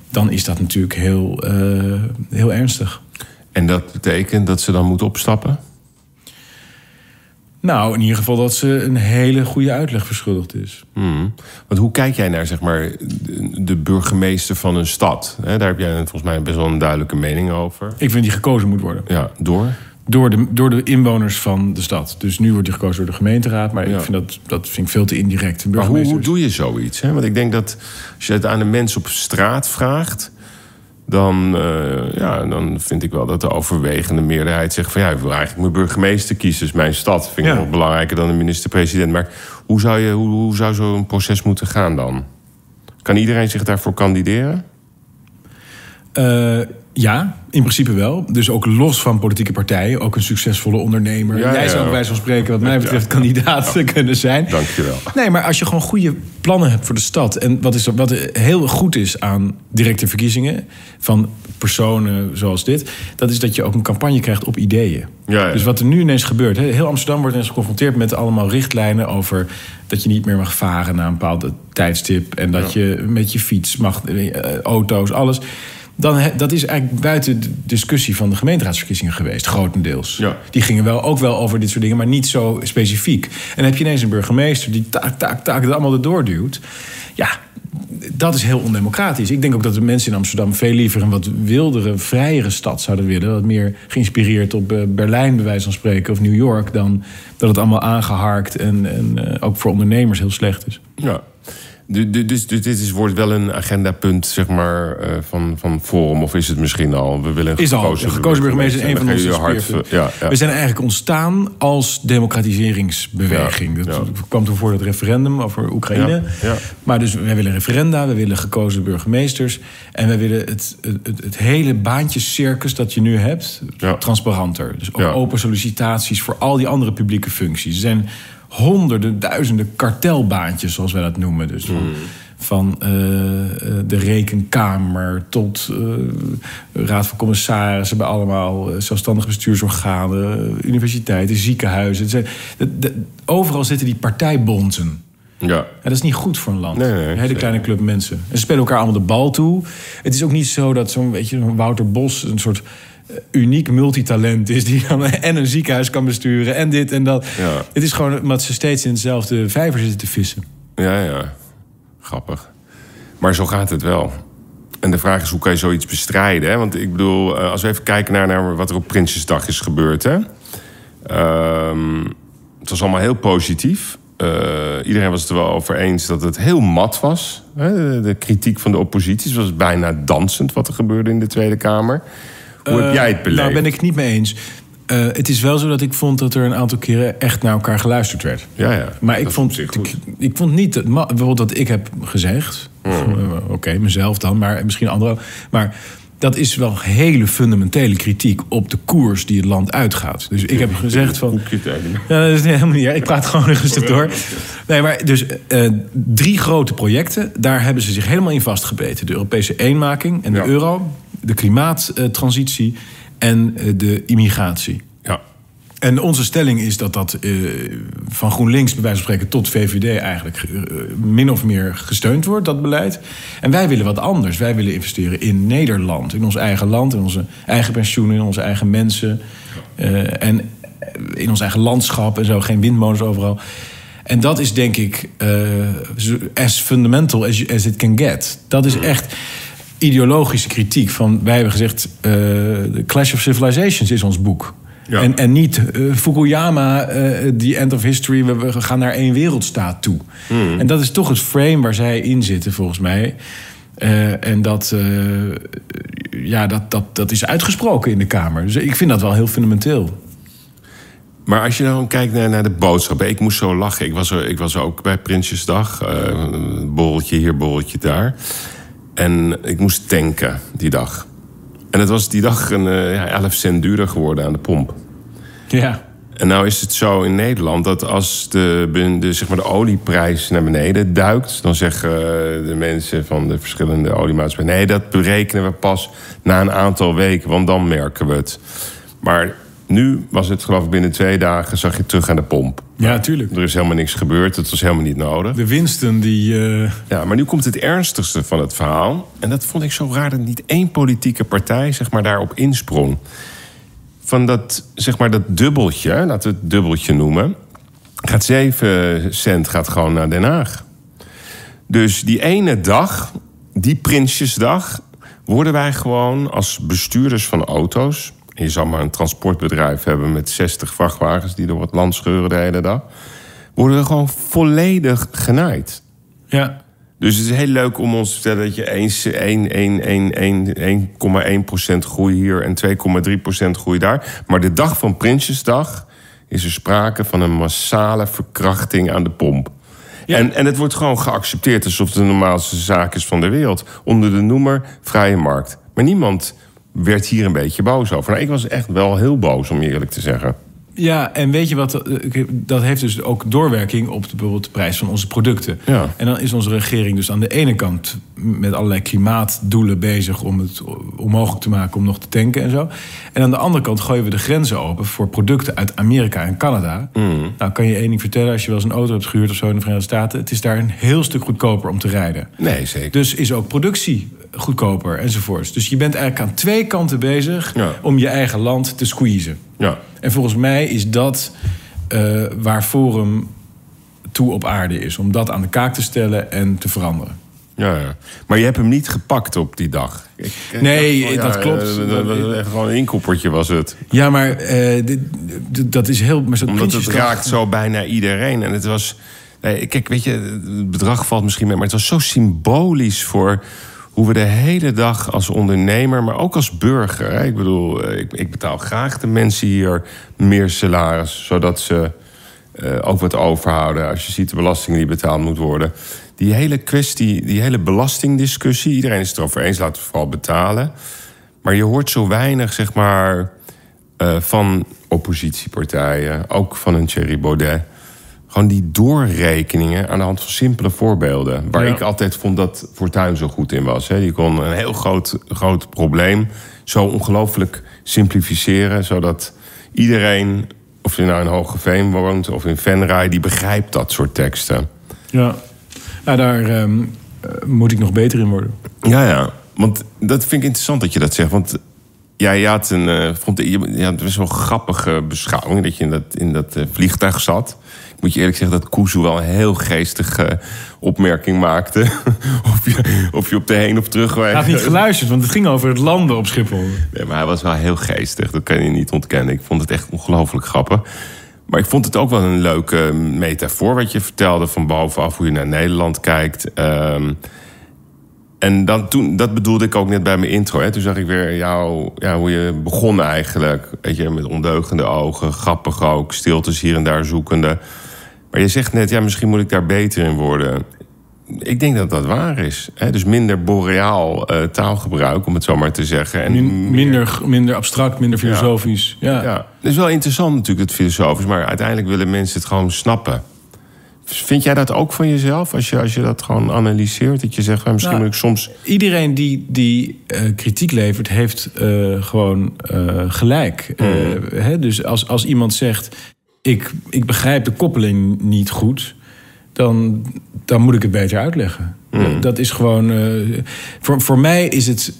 dan is dat natuurlijk heel, eh, heel ernstig. En dat betekent dat ze dan moet opstappen? Nou, in ieder geval dat ze een hele goede uitleg verschuldigd is. Hmm. Want hoe kijk jij naar zeg maar, de, burgemeester van een stad? Daar heb jij volgens mij best wel een duidelijke mening over. Ik vind die gekozen moet worden. Ja, door? Door de, door de inwoners van de stad. Dus nu wordt die gekozen door de gemeenteraad. Maar Ja. ik vind dat, dat vind ik veel te indirect. Maar hoe, hoe doe je zoiets? Hè? Want ik denk dat als je het aan de mensen op straat vraagt... Dan, eh, ja, dan vind ik wel dat de overwegende meerderheid zegt van... ja, ik wil eigenlijk mijn burgemeester kiezen. Dus mijn stad vind ik Ja. nog belangrijker dan de minister-president. Maar hoe zou, je, hoe, hoe zou zo'n proces moeten gaan dan? Kan iedereen zich daarvoor kandideren? Eh, ja, in principe wel. Dus ook los van politieke partijen. Ook een succesvolle ondernemer. Ja, Jij zou bij van spreken, wat mij betreft, kandidaat kunnen zijn. Dankjewel. Nee, maar als je gewoon goede plannen hebt voor de stad. En wat, is, wat heel goed is aan directe verkiezingen van personen zoals dit, dat is dat je ook een campagne krijgt op ideeën. Ja, ja. Dus wat er nu ineens gebeurt. Heel Amsterdam wordt ineens geconfronteerd met allemaal richtlijnen over dat je niet meer mag varen na een bepaald tijdstip. En dat je met je fiets mag, eh, auto's, alles. Dan, dat is eigenlijk buiten de discussie van de gemeenteraadsverkiezingen geweest, grotendeels. Ja. Die gingen wel ook wel over dit soort dingen, maar niet zo specifiek. En dan heb je ineens een burgemeester die taak, taak, taak het allemaal erdoor duwt. Ja, dat is heel ondemocratisch. Ik denk ook dat de mensen in Amsterdam veel liever een wat wildere, vrijere stad zouden willen. Wat meer geïnspireerd op eh, Berlijn, bij wijze van spreken, of New York. Dan dat het allemaal aangeharkt en, en eh, ook voor ondernemers heel slecht is. Ja. Du- du- Dus, dus dit is, wordt wel een agendapunt zeg maar, eh, van, van Forum, of is het misschien al? We willen een Is al. De gekozen burgemeester is een van onze hart ja, ja. We zijn eigenlijk ontstaan als democratiseringsbeweging. Ja, dat kwam toen voor het referendum over Oekraïne. Maar dus wij willen referenda, we willen gekozen burgemeesters. En wij willen het, het, het, hele baantjescircus dat je nu hebt, transparanter. Dus ook open sollicitaties voor al die andere publieke functies. Er zijn honderden, duizenden kartelbaantjes, zoals wij dat noemen. Dus van, Hmm. van eh, eh, de rekenkamer tot eh, raad van commissarissen... bij allemaal zelfstandige bestuursorganen, universiteiten, ziekenhuizen. Het zijn, de- de- overal zitten die partijbonzen. Ja. Ja, dat is niet goed voor een land. Nee, nee, een hele kleine club mensen. En ze spelen elkaar allemaal de bal toe. Het is ook niet zo dat zo'n weet je, Wouter Bos een soort uniek multitalent is... die dan en een ziekenhuis kan besturen en dit en dat. Ja. Het is gewoon omdat ze steeds in dezelfde vijver zitten te vissen. Ja, ja. Grappig. Maar zo gaat het wel. En de vraag is, hoe kan je zoiets bestrijden? Hè? Want ik bedoel, eh, als we even kijken naar, naar wat er op Prinsjesdag is gebeurd... Hè? Ehm, het was allemaal heel positief. Uh, iedereen was het er wel over eens dat het heel mat was. Hè? De, kritiek van de oppositie. Het was bijna dansend wat er gebeurde in de Tweede Kamer. Hoe heb jij het beleefd? Daar ben ik het niet mee eens. Uh, het is wel zo dat ik vond dat er een aantal keren echt naar elkaar geluisterd werd. Ja, ja. Maar ik vond, ik, ik, vond niet, dat, bijvoorbeeld dat ik heb gezegd... Mm. Oké, okay, mezelf dan, maar misschien anderen Maar dat is wel hele fundamentele kritiek op de koers die het land uitgaat. Dus ik heb gezegd van. Ja, dat is helemaal niet. Ik praat gewoon een stuk door. Nee, maar dus uh, drie grote projecten, daar hebben ze zich helemaal in vastgebeten: de Europese eenmaking en de ja. euro, de klimaattransitie en de immigratie. Ja. En onze stelling is dat dat uh, van GroenLinks, bij wijze van spreken, tot VVD eigenlijk uh, min of meer gesteund wordt, dat beleid. En wij willen wat anders. Wij willen investeren in Nederland, in ons eigen land, in onze eigen pensioenen, in onze eigen mensen. Uh, en in ons eigen landschap en zo, geen windmolens overal. En dat is denk ik as fundamental as, you, as it can get. Dat is echt ideologische kritiek van... wij hebben gezegd, The Clash of Civilizations is ons boek. Ja. En, en niet uh, Fukuyama, uh, The End of History, we, we, gaan naar één wereldstaat toe. Mm. En dat is toch het frame waar zij in zitten, volgens mij. Uh, en dat, ja, dat, dat, dat is uitgesproken in de Kamer. Dus ik vind dat wel heel fundamenteel. Maar als je dan kijkt naar, naar de boodschappen, ik moest zo lachen. Ik was, er, ik was ook bij Prinsjesdag, borreltje hier, borreltje daar. En ik moest tanken die dag. En het was die dag een uh, ja, 11 cent duurder geworden aan de pomp. Ja. En nou is het zo in Nederland dat als de, de, zeg maar de olieprijs naar beneden duikt... dan zeggen de mensen van de verschillende oliemaatschappijen... nee, dat berekenen we pas na een aantal weken, want dan merken we het. Maar nu was het geloof ik binnen twee dagen zag je terug aan de pomp. Ja, tuurlijk. Er is helemaal niks gebeurd. Het was helemaal niet nodig. De winsten die... Uh... Ja, maar nu komt het ernstigste van het verhaal. En dat vond ik zo raar dat niet één politieke partij zeg maar, daarop insprong. Van dat, zeg maar, dat dubbeltje, laten we het dubbeltje noemen... gaat 7 cent gaat gewoon naar Den Haag. Dus die ene dag, die Prinsjesdag... worden wij gewoon als bestuurders van auto's je zou maar een transportbedrijf hebben met 60 vrachtwagens die door het land scheuren de hele dag. Worden we gewoon volledig genaaid. Ja. Dus het is heel leuk om ons te vertellen dat je 1,1% groei hier en 2,3% groei daar. Maar de dag van Prinsjesdag is er sprake van een massale verkrachting aan de pomp. Ja. En, en het wordt gewoon geaccepteerd alsof het de normaalste zaak is van de wereld. Onder de noemer vrije markt. Maar niemand werd hier een beetje boos over. Nou, ik was echt wel heel boos, om eerlijk te zeggen. Ja, en weet je wat? Eh, dat heeft dus ook doorwerking op de, bijvoorbeeld de prijs van onze producten. Ja. En dan is onze regering dus aan de ene kant met allerlei klimaatdoelen bezig om het onmogelijk te maken om nog te tanken en zo. En aan de andere kant gooien we de grenzen open voor producten uit Amerika en Canada. Mm. Nou, kan je één ding vertellen als je wel eens een auto hebt gehuurd of zo in de Verenigde Staten? Het is daar een heel stuk goedkoper om te rijden. Nee, zeker. Dus is ook productie goedkoper enzovoorts. Dus je bent eigenlijk aan twee kanten bezig ja. om je eigen land te squeezen. Ja. En volgens mij is dat uh, waar Forum toe op aarde is. Om dat aan de kaak te stellen en te veranderen. Ja, ja. Maar je hebt hem niet gepakt op die dag. Ik, nee, dacht, oh, dat ja, klopt. Uh, echt gewoon een inkoppertje was het. Ja, maar uh, dit, dat is heel... Maar Omdat het raakt zo bijna iedereen. En het was... Nee, kijk, weet je, het bedrag valt misschien mee... maar het was zo symbolisch voor hoe we de hele dag als ondernemer, maar ook als burger. Hè? Ik bedoel, eh, ik, ik, betaal graag de mensen hier meer salaris, zodat ze uh, ook wat overhouden als je ziet de belasting die betaald moet worden. Die hele kwestie, die hele belastingdiscussie, iedereen is het erover eens, laten we vooral betalen. Maar je hoort zo weinig, zeg maar, uh, van oppositiepartijen, ook van een Thierry Baudet gewoon die doorrekeningen aan de hand van simpele voorbeelden. Waar ik altijd vond dat Fortuin zo goed in was. Hè. Die kon een heel groot, groot probleem zo ongelooflijk simplificeren... zodat iedereen, of je nou in Hogeveen woont of in Venray... die begrijpt dat soort teksten. Ja, nou, daar um, moet ik nog beter in worden. Ja, ja. Want dat vind ik interessant dat je dat zegt. Want ja, je had een, uh, vond, je, je had best wel grappige beschouwing... dat je in dat, in dat uh, vliegtuig zat moet je eerlijk zeggen dat Kuzu wel een heel geestige opmerking maakte. of, je, of je op de heen of terugweg... Hij had niet geluisterd, want het ging over het landen op Schiphol. Nee, maar hij was wel heel geestig. Dat kan je niet ontkennen. Ik vond het echt ongelooflijk grappig. Maar ik vond het ook wel een leuke metafoor wat je vertelde van bovenaf hoe je naar Nederland kijkt. Ehm, en dan, toen, dat bedoelde ik ook net bij mijn intro. Hè. Toen zag ik weer jou, ja, hoe je begon eigenlijk. Weet je, met ondeugende ogen, grappig ook, stiltes hier en daar zoekende. Maar je zegt net, ja, misschien moet ik daar beter in worden. Ik denk dat dat waar is. Hè? Dus minder boreaal uh, taalgebruik, om het zo maar te zeggen. En Min, minder, minder abstract, minder filosofisch. Ja. ja. Het is wel interessant natuurlijk, het filosofisch. Maar uiteindelijk willen mensen het gewoon snappen. Vind jij dat ook van jezelf? Als je, als je dat gewoon analyseert, dat je zegt, misschien nou, moet ik soms. Iedereen die, die uh, kritiek levert, heeft uh, gewoon uh, gelijk. Mm. Hè? Dus als, als iemand zegt: ik, ik begrijp de koppeling niet goed, dan, dan moet ik het beter uitleggen. Mm. Dat is gewoon. voor, voor mij is het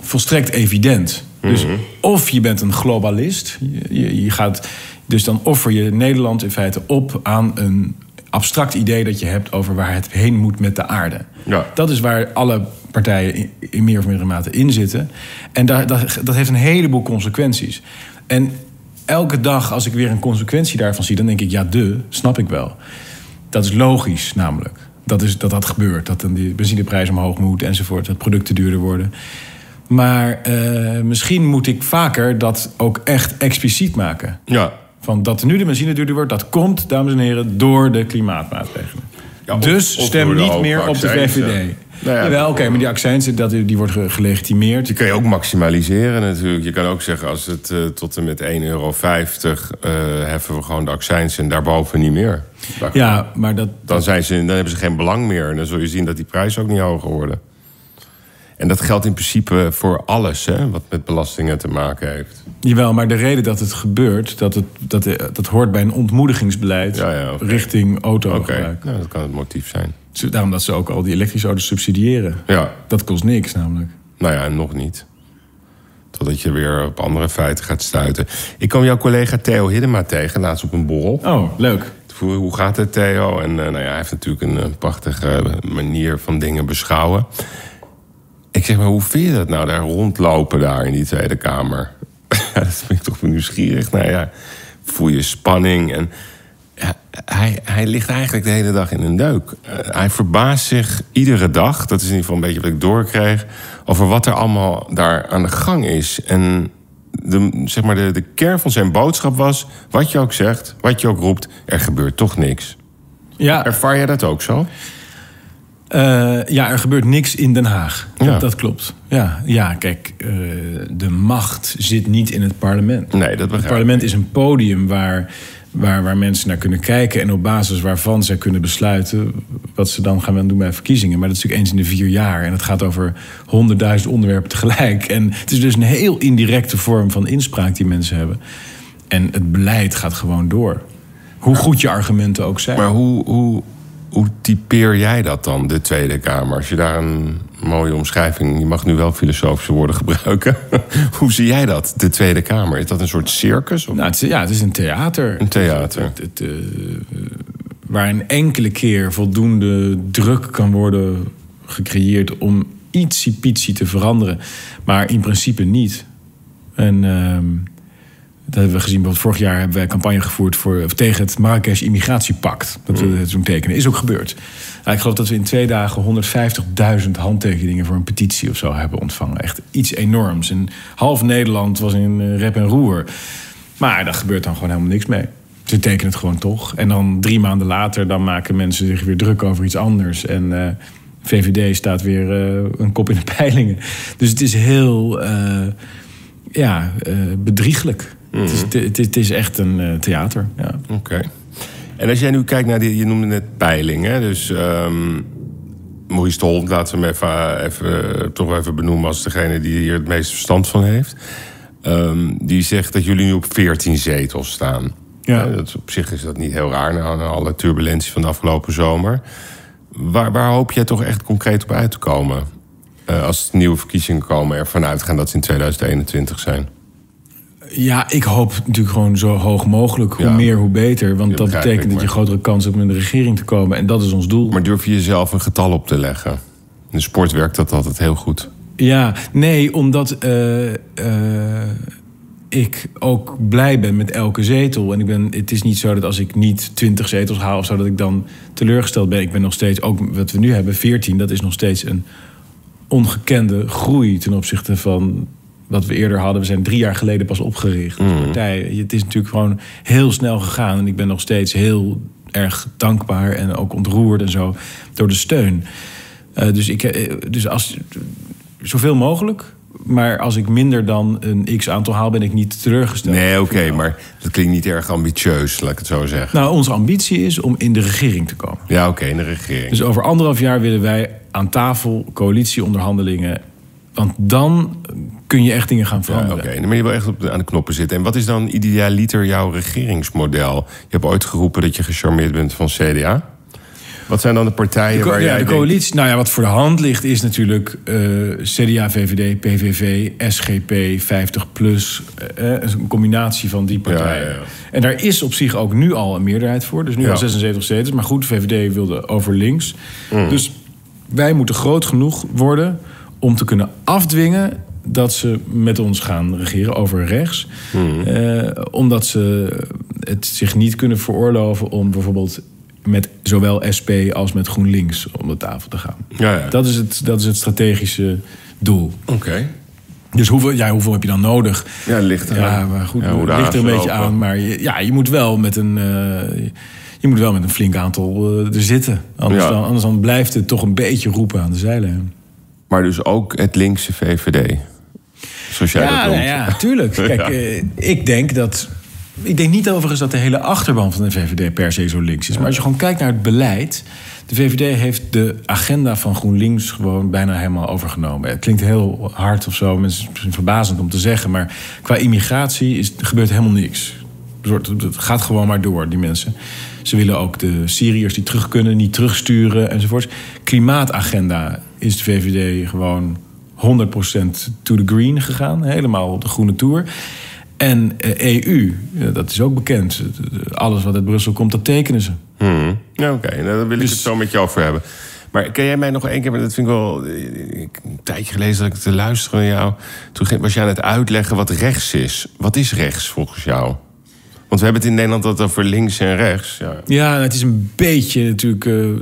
volstrekt evident. Dus mm-hmm. of je bent een globalist, je, je gaat dus dan offer je Nederland in feite op aan een abstract idee dat je hebt over waar het heen moet met de aarde. Ja. Dat is waar alle partijen in, meer of mindere mate in zitten. En dat, dat heeft een heleboel consequenties. En elke dag als ik weer een consequentie daarvan zie, dan denk ik, ja, de, snap ik wel. Dat is logisch namelijk. Dat is, dat dat gebeurt. Dat dan die benzineprijs omhoog moet enzovoort. Dat producten duurder worden. Maar uh, misschien moet ik vaker dat ook echt expliciet maken. Ja. Van dat nu de benzine duurder wordt, dat komt, dames en heren, door de klimaatmaatregelen. Ja, dus stem niet meer op de VVD. Nou ja, oké, maar die accijns dat, die wordt gelegitimeerd. Die kan je ook maximaliseren natuurlijk. Je kan ook zeggen, als het uh, tot en met 1,50 euro uh, heffen we gewoon de accijns en daarboven niet meer. ja, maar dat... Dan, zijn ze, dan hebben ze geen belang meer. En dan zul je zien dat die prijzen ook niet hoger worden. En dat geldt in principe voor alles hè, wat met belastingen te maken heeft. Jawel, maar de reden dat het gebeurt, dat, het, dat, dat hoort bij een ontmoedigingsbeleid ja, ja, richting auto okay. Dat kan het motief zijn. Daarom dat ze ook al die elektrische auto's subsidiëren. Ja. Dat kost niks namelijk. Nou ja, nog niet. Totdat je weer op andere feiten gaat stuiten. Ik kwam jouw collega Theo Hiddema tegen, laatst op een borrel. Oh, leuk. Hoe gaat het, Theo? En uh, nou ja, hij heeft natuurlijk een, een prachtige manier van dingen beschouwen. Ik zeg maar, hoe vind je dat nou daar rondlopen daar in die Tweede Kamer? dat vind ik toch nieuwsgierig. Nou ja, voel je spanning. En ja, hij, hij ligt eigenlijk de hele dag in een deuk. Uh, hij verbaast zich iedere dag, dat is in ieder geval een beetje wat ik doorkreeg, over wat er allemaal daar aan de gang is. En de, zeg maar de, de kern van zijn boodschap was: wat je ook zegt, wat je ook roept, er gebeurt toch niks. Ja. Ervaar jij dat ook zo? Uh, ja, er gebeurt niks in Den Haag. Ja. Dat, klopt. Ja, ja kijk, uh, de macht zit niet in het parlement. Nee, dat begrijp Het parlement is een podium waar, waar, waar mensen naar kunnen kijken... en op basis waarvan zij kunnen besluiten... wat ze dan gaan doen bij verkiezingen. Maar dat is natuurlijk eens in de vier jaar. En het gaat over honderdduizend onderwerpen tegelijk. En het is dus een heel indirecte vorm van inspraak die mensen hebben. En het beleid gaat gewoon door. Hoe goed je argumenten ook zijn. Maar hoe... hoe hoe typeer jij dat dan, de Tweede Kamer? Als je daar een mooie omschrijving... je mag nu wel filosofische woorden gebruiken. Hoe zie jij dat, de Tweede Kamer? Is dat een soort circus? Of? Nou, het is, ja, het is een theater. Een theater. Het, het, uh, waar een enkele keer voldoende druk kan worden gecreëerd... om ietsiepietsie te veranderen. Maar in principe niet. En... Uh, dat hebben we gezien. Bijvoorbeeld vorig jaar hebben wij campagne gevoerd voor, tegen het Marrakesh Immigratiepact. Dat we mm. zo'n tekenen. Is ook gebeurd. Nou, ik geloof dat we in twee dagen 150.000 handtekeningen voor een petitie of zo hebben ontvangen. Echt iets enorms. En half Nederland was in eh, rep en roer. Maar daar gebeurt dan gewoon helemaal niks mee. Ze tekenen het gewoon toch. En dan drie maanden later dan maken mensen zich weer druk over iets anders. En uh, eh, VVD staat weer uh, een kop in de peilingen. Dus het is heel uh, ja, bedrieglijk. Het, is, het, is, echt een uh, theater. Ja. Oké. En als jij nu kijkt naar die, je noemde net peilingen, dus um, Maurice Stol, laten we hem even, even, toch even benoemen als degene die hier het meeste verstand van heeft. Um, die zegt dat jullie nu op 14 zetels staan. Ja. dat, op zich is dat niet heel raar na, alle turbulentie van de afgelopen zomer. Waar, waar hoop jij toch echt concreet op uit te komen? Uh, als nieuwe verkiezingen komen, ervan uitgaan dat ze in 2021 zijn. Ja, ik hoop natuurlijk gewoon zo hoog mogelijk. Hoe Ja. meer, hoe beter. Want Ja, dat betekent dat je grotere kans hebt om in de regering te komen. En dat is ons doel. Maar durf je jezelf een getal op te leggen? In de sport werkt dat altijd heel goed. Ja, nee, omdat eh, eh, ik ook blij ben met elke zetel. En ik ben, het is niet zo dat als ik niet 20 zetels haal of zo, dat ik dan teleurgesteld ben. Ik ben nog steeds, ook wat we nu hebben, 14, dat is nog steeds een ongekende groei ten opzichte van wat we eerder hadden. We zijn drie jaar geleden pas opgericht als partij. Het is natuurlijk gewoon heel snel gegaan. En ik ben nog steeds heel erg dankbaar en ook ontroerd en zo door de steun. Eh, dus, ik, eh, dus als, zoveel mogelijk. Maar als ik minder dan een x aantal haal, ben ik niet teleurgesteld. Nee, oké, maar dat klinkt niet erg ambitieus, laat ik het zo zeggen. Nou, onze ambitie is om in de regering te komen. Ja, oké, in de regering. Dus over anderhalf jaar willen wij aan tafel coalitieonderhandelingen. Want dan kun je echt dingen gaan Ja, veranderen. oké, dan ben je wel echt op de, aan de knoppen zitten. En wat is dan idealiter jouw regeringsmodel? Je hebt ooit geroepen dat je gecharmeerd bent van CDA. Wat zijn dan de partijen De, waar ja, jij de denkt- coalitie, nou ja, wat voor de hand ligt is natuurlijk eh, CDA, VVD, PVV, SGP, 50 plus. eh, eh, een combinatie van die partijen. Ja, ja, ja. En daar is op zich ook nu al een meerderheid voor. Dus nu Ja. al 76 zetels. Maar goed, VVD wilde over links. Mm. Dus wij moeten groot genoeg worden om te kunnen afdwingen dat ze met ons gaan regeren over rechts. Mm. Eh, omdat ze het zich niet kunnen veroorloven om bijvoorbeeld met zowel SP als met GroenLinks om de tafel te gaan. Ja, ja. Dat, is het, dat is het strategische doel. Oké. Dus hoeveel, ja, hoeveel heb je dan nodig? Ja, ligt er Ja, maar goed, Ja, ligt er een beetje lopen. aan. Maar je, ja, je moet wel met een, eh, je moet wel met een flink aantal eh, er zitten. Anders, Ja. dan, anders dan blijft het toch een beetje roepen aan de zeilen. Maar dus ook het linkse VVD. Zoals jij dat Ja, noemt. nou ja, tuurlijk. Kijk, eh, ik denk dat. Ik denk niet overigens dat de hele achterban van de VVD per se zo links is. Maar als je gewoon kijkt naar het beleid. De VVD heeft de agenda van GroenLinks gewoon bijna helemaal overgenomen. Het klinkt heel hard of zo, mensen misschien verbazend om te zeggen. Maar qua immigratie is, gebeurt helemaal niks. Het gaat gewoon maar door, die mensen. Ze willen ook de Syriërs die terug kunnen niet terugsturen enzovoorts. Klimaatagenda is de VVD gewoon 100% to the green gegaan. Helemaal op de groene tour. En eh, EU, ja, dat is ook bekend. Alles wat uit Brussel komt, dat tekenen ze. Hmm. Ja, oké. Nou, daar wil ik Dus- het zo met je over hebben. Maar kan jij mij nog één keer... maar Dat vind ik wel... eh, ik- Een tijdje gelezen dat ik te luisteren naar jou. Toen ging- was je aan het uitleggen wat rechts is. Wat is rechts volgens jou? Want we hebben het in Nederland altijd over links en rechts. Ja. Ja, het is een beetje natuurlijk eh, eh,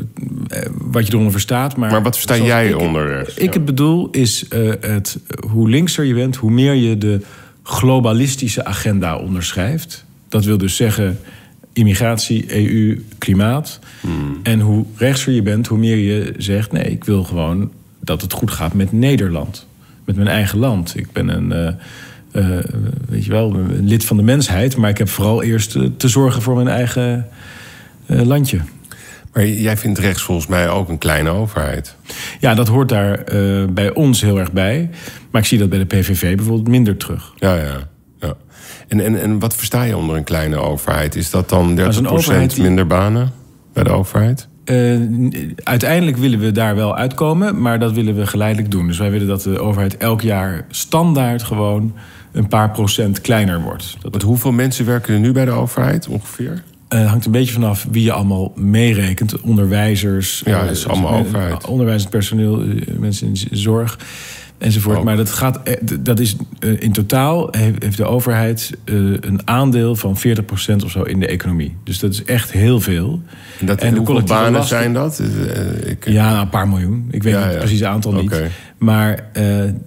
wat je eronder verstaat. Maar, Maar wat versta jij ik- onder rechts? Ik het bedoel is eh, het, hoe linkser je bent, hoe meer je de globalistische agenda onderschrijft. Dat wil dus zeggen immigratie, EU, klimaat. Hmm. En hoe rechtser je bent, hoe meer je zegt... nee, ik wil gewoon dat het goed gaat met Nederland. Met mijn eigen land. Ik ben een... eh, weet je wel, een lid van de mensheid, maar ik heb vooral eerst eh, te zorgen voor mijn eigen eh, landje. Maar jij vindt rechts volgens mij ook een kleine overheid. Ja, dat hoort daar bij ons heel erg bij. Maar ik zie dat bij de PVV bijvoorbeeld minder terug. Ja, ja. ja. En, en, en wat versta je onder een kleine overheid? Is dat dan 30% Als een overheid die- minder banen bij de overheid? Uiteindelijk willen we daar wel uitkomen, maar dat willen we geleidelijk doen. Dus wij willen dat de overheid elk jaar standaard gewoon een paar procent kleiner wordt. Dat Want hoeveel mensen werken er nu bij de overheid ongeveer? eh, hangt een beetje vanaf wie je allemaal meerekent. Onderwijzers. Ja, eh, dat is allemaal eh, overheid. Onderwijzend personeel, mensen in zorg. Enzovoort. Ook. Maar dat gaat, eh, dat is eh, in totaal heeft de overheid eh, een aandeel van 40% of zo in de economie. Dus dat is echt heel veel. En, dat, En de hoeveel banen lasten- zijn dat? Ik, Ja, een paar miljoen. Ik weet Ja, niet ja. het precieze aantal niet. Maar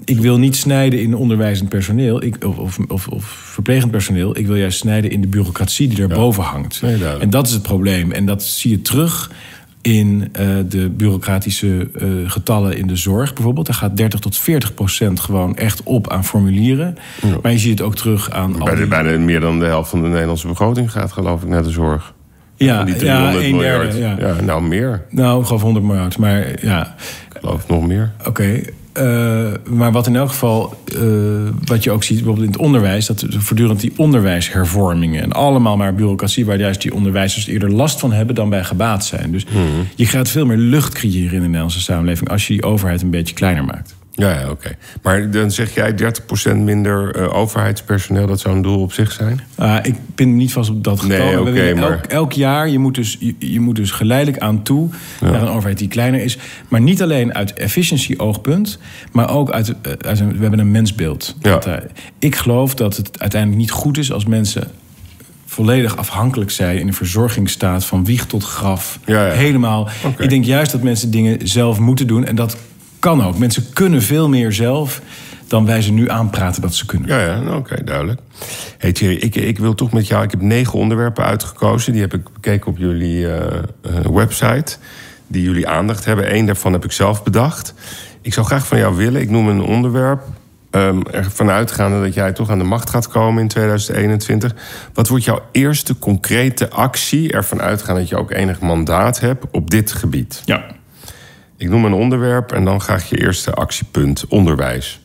ik wil niet snijden in onderwijzend personeel ik, of, of, of, verplegend personeel. Ik wil juist snijden in de bureaucratie die daarboven hangt. Nee, duidelijk. en dat is het probleem. En dat zie je terug in eh, de bureaucratische eh, getallen in de zorg bijvoorbeeld. Daar gaat 30 tot 40 procent gewoon echt op aan formulieren. Maar je ziet het ook terug aan bij de, bijna meer dan de helft van de Nederlandse begroting gaat geloof ik naar de zorg. ja, die ja, 300 een miljard. derde. Ja. nou meer. Nou, gewoon 100 miljard. Maar ja, geloof nog meer. Oké, eh, maar wat in elk geval, eh, wat je ook ziet bijvoorbeeld in het onderwijs, dat er voortdurend die onderwijshervormingen en allemaal maar bureaucratie, waar juist die onderwijzers eerder last van hebben dan bij gebaat zijn. Dus je gaat veel meer lucht creëren in de Nederlandse samenleving als je die overheid een beetje kleiner maakt. Ja, ja oké. Maar dan zeg jij 30% minder uh, overheidspersoneel, dat zou een doel op zich zijn? Uh, ik ben niet vast op dat getal. Nee, okay, maar... elk, jaar, je moet, dus, je, je moet dus geleidelijk aan toe ja. naar een overheid die kleiner is. Maar niet alleen uit efficiency-oogpunt, maar ook uit, uh, uit een, we hebben een mensbeeld. Ja. Dat, ik geloof dat het uiteindelijk niet goed is als mensen volledig afhankelijk zijn in een verzorgingsstaat van wieg tot graf. Ja, ja. Helemaal. Ik denk juist dat mensen dingen zelf moeten doen. En dat kan ook. Mensen kunnen veel meer zelf dan wij ze nu aanpraten dat ze kunnen. Ja, ja nou, oké, duidelijk. Hey Thierry, ik, ik wil toch met jou... Ik heb negen onderwerpen uitgekozen. Die heb ik bekeken op jullie uh, uh, website. Die jullie aandacht hebben. Eén daarvan heb ik zelf bedacht. Ik zou graag van jou willen... Ik noem een onderwerp um, ervan uitgaande dat jij toch aan de macht gaat komen in 2021. Wat wordt jouw eerste concrete actie ervan uitgaan dat je ook enig mandaat hebt op dit gebied? Ja. Ik noem een onderwerp en dan graag je eerste actiepunt: onderwijs.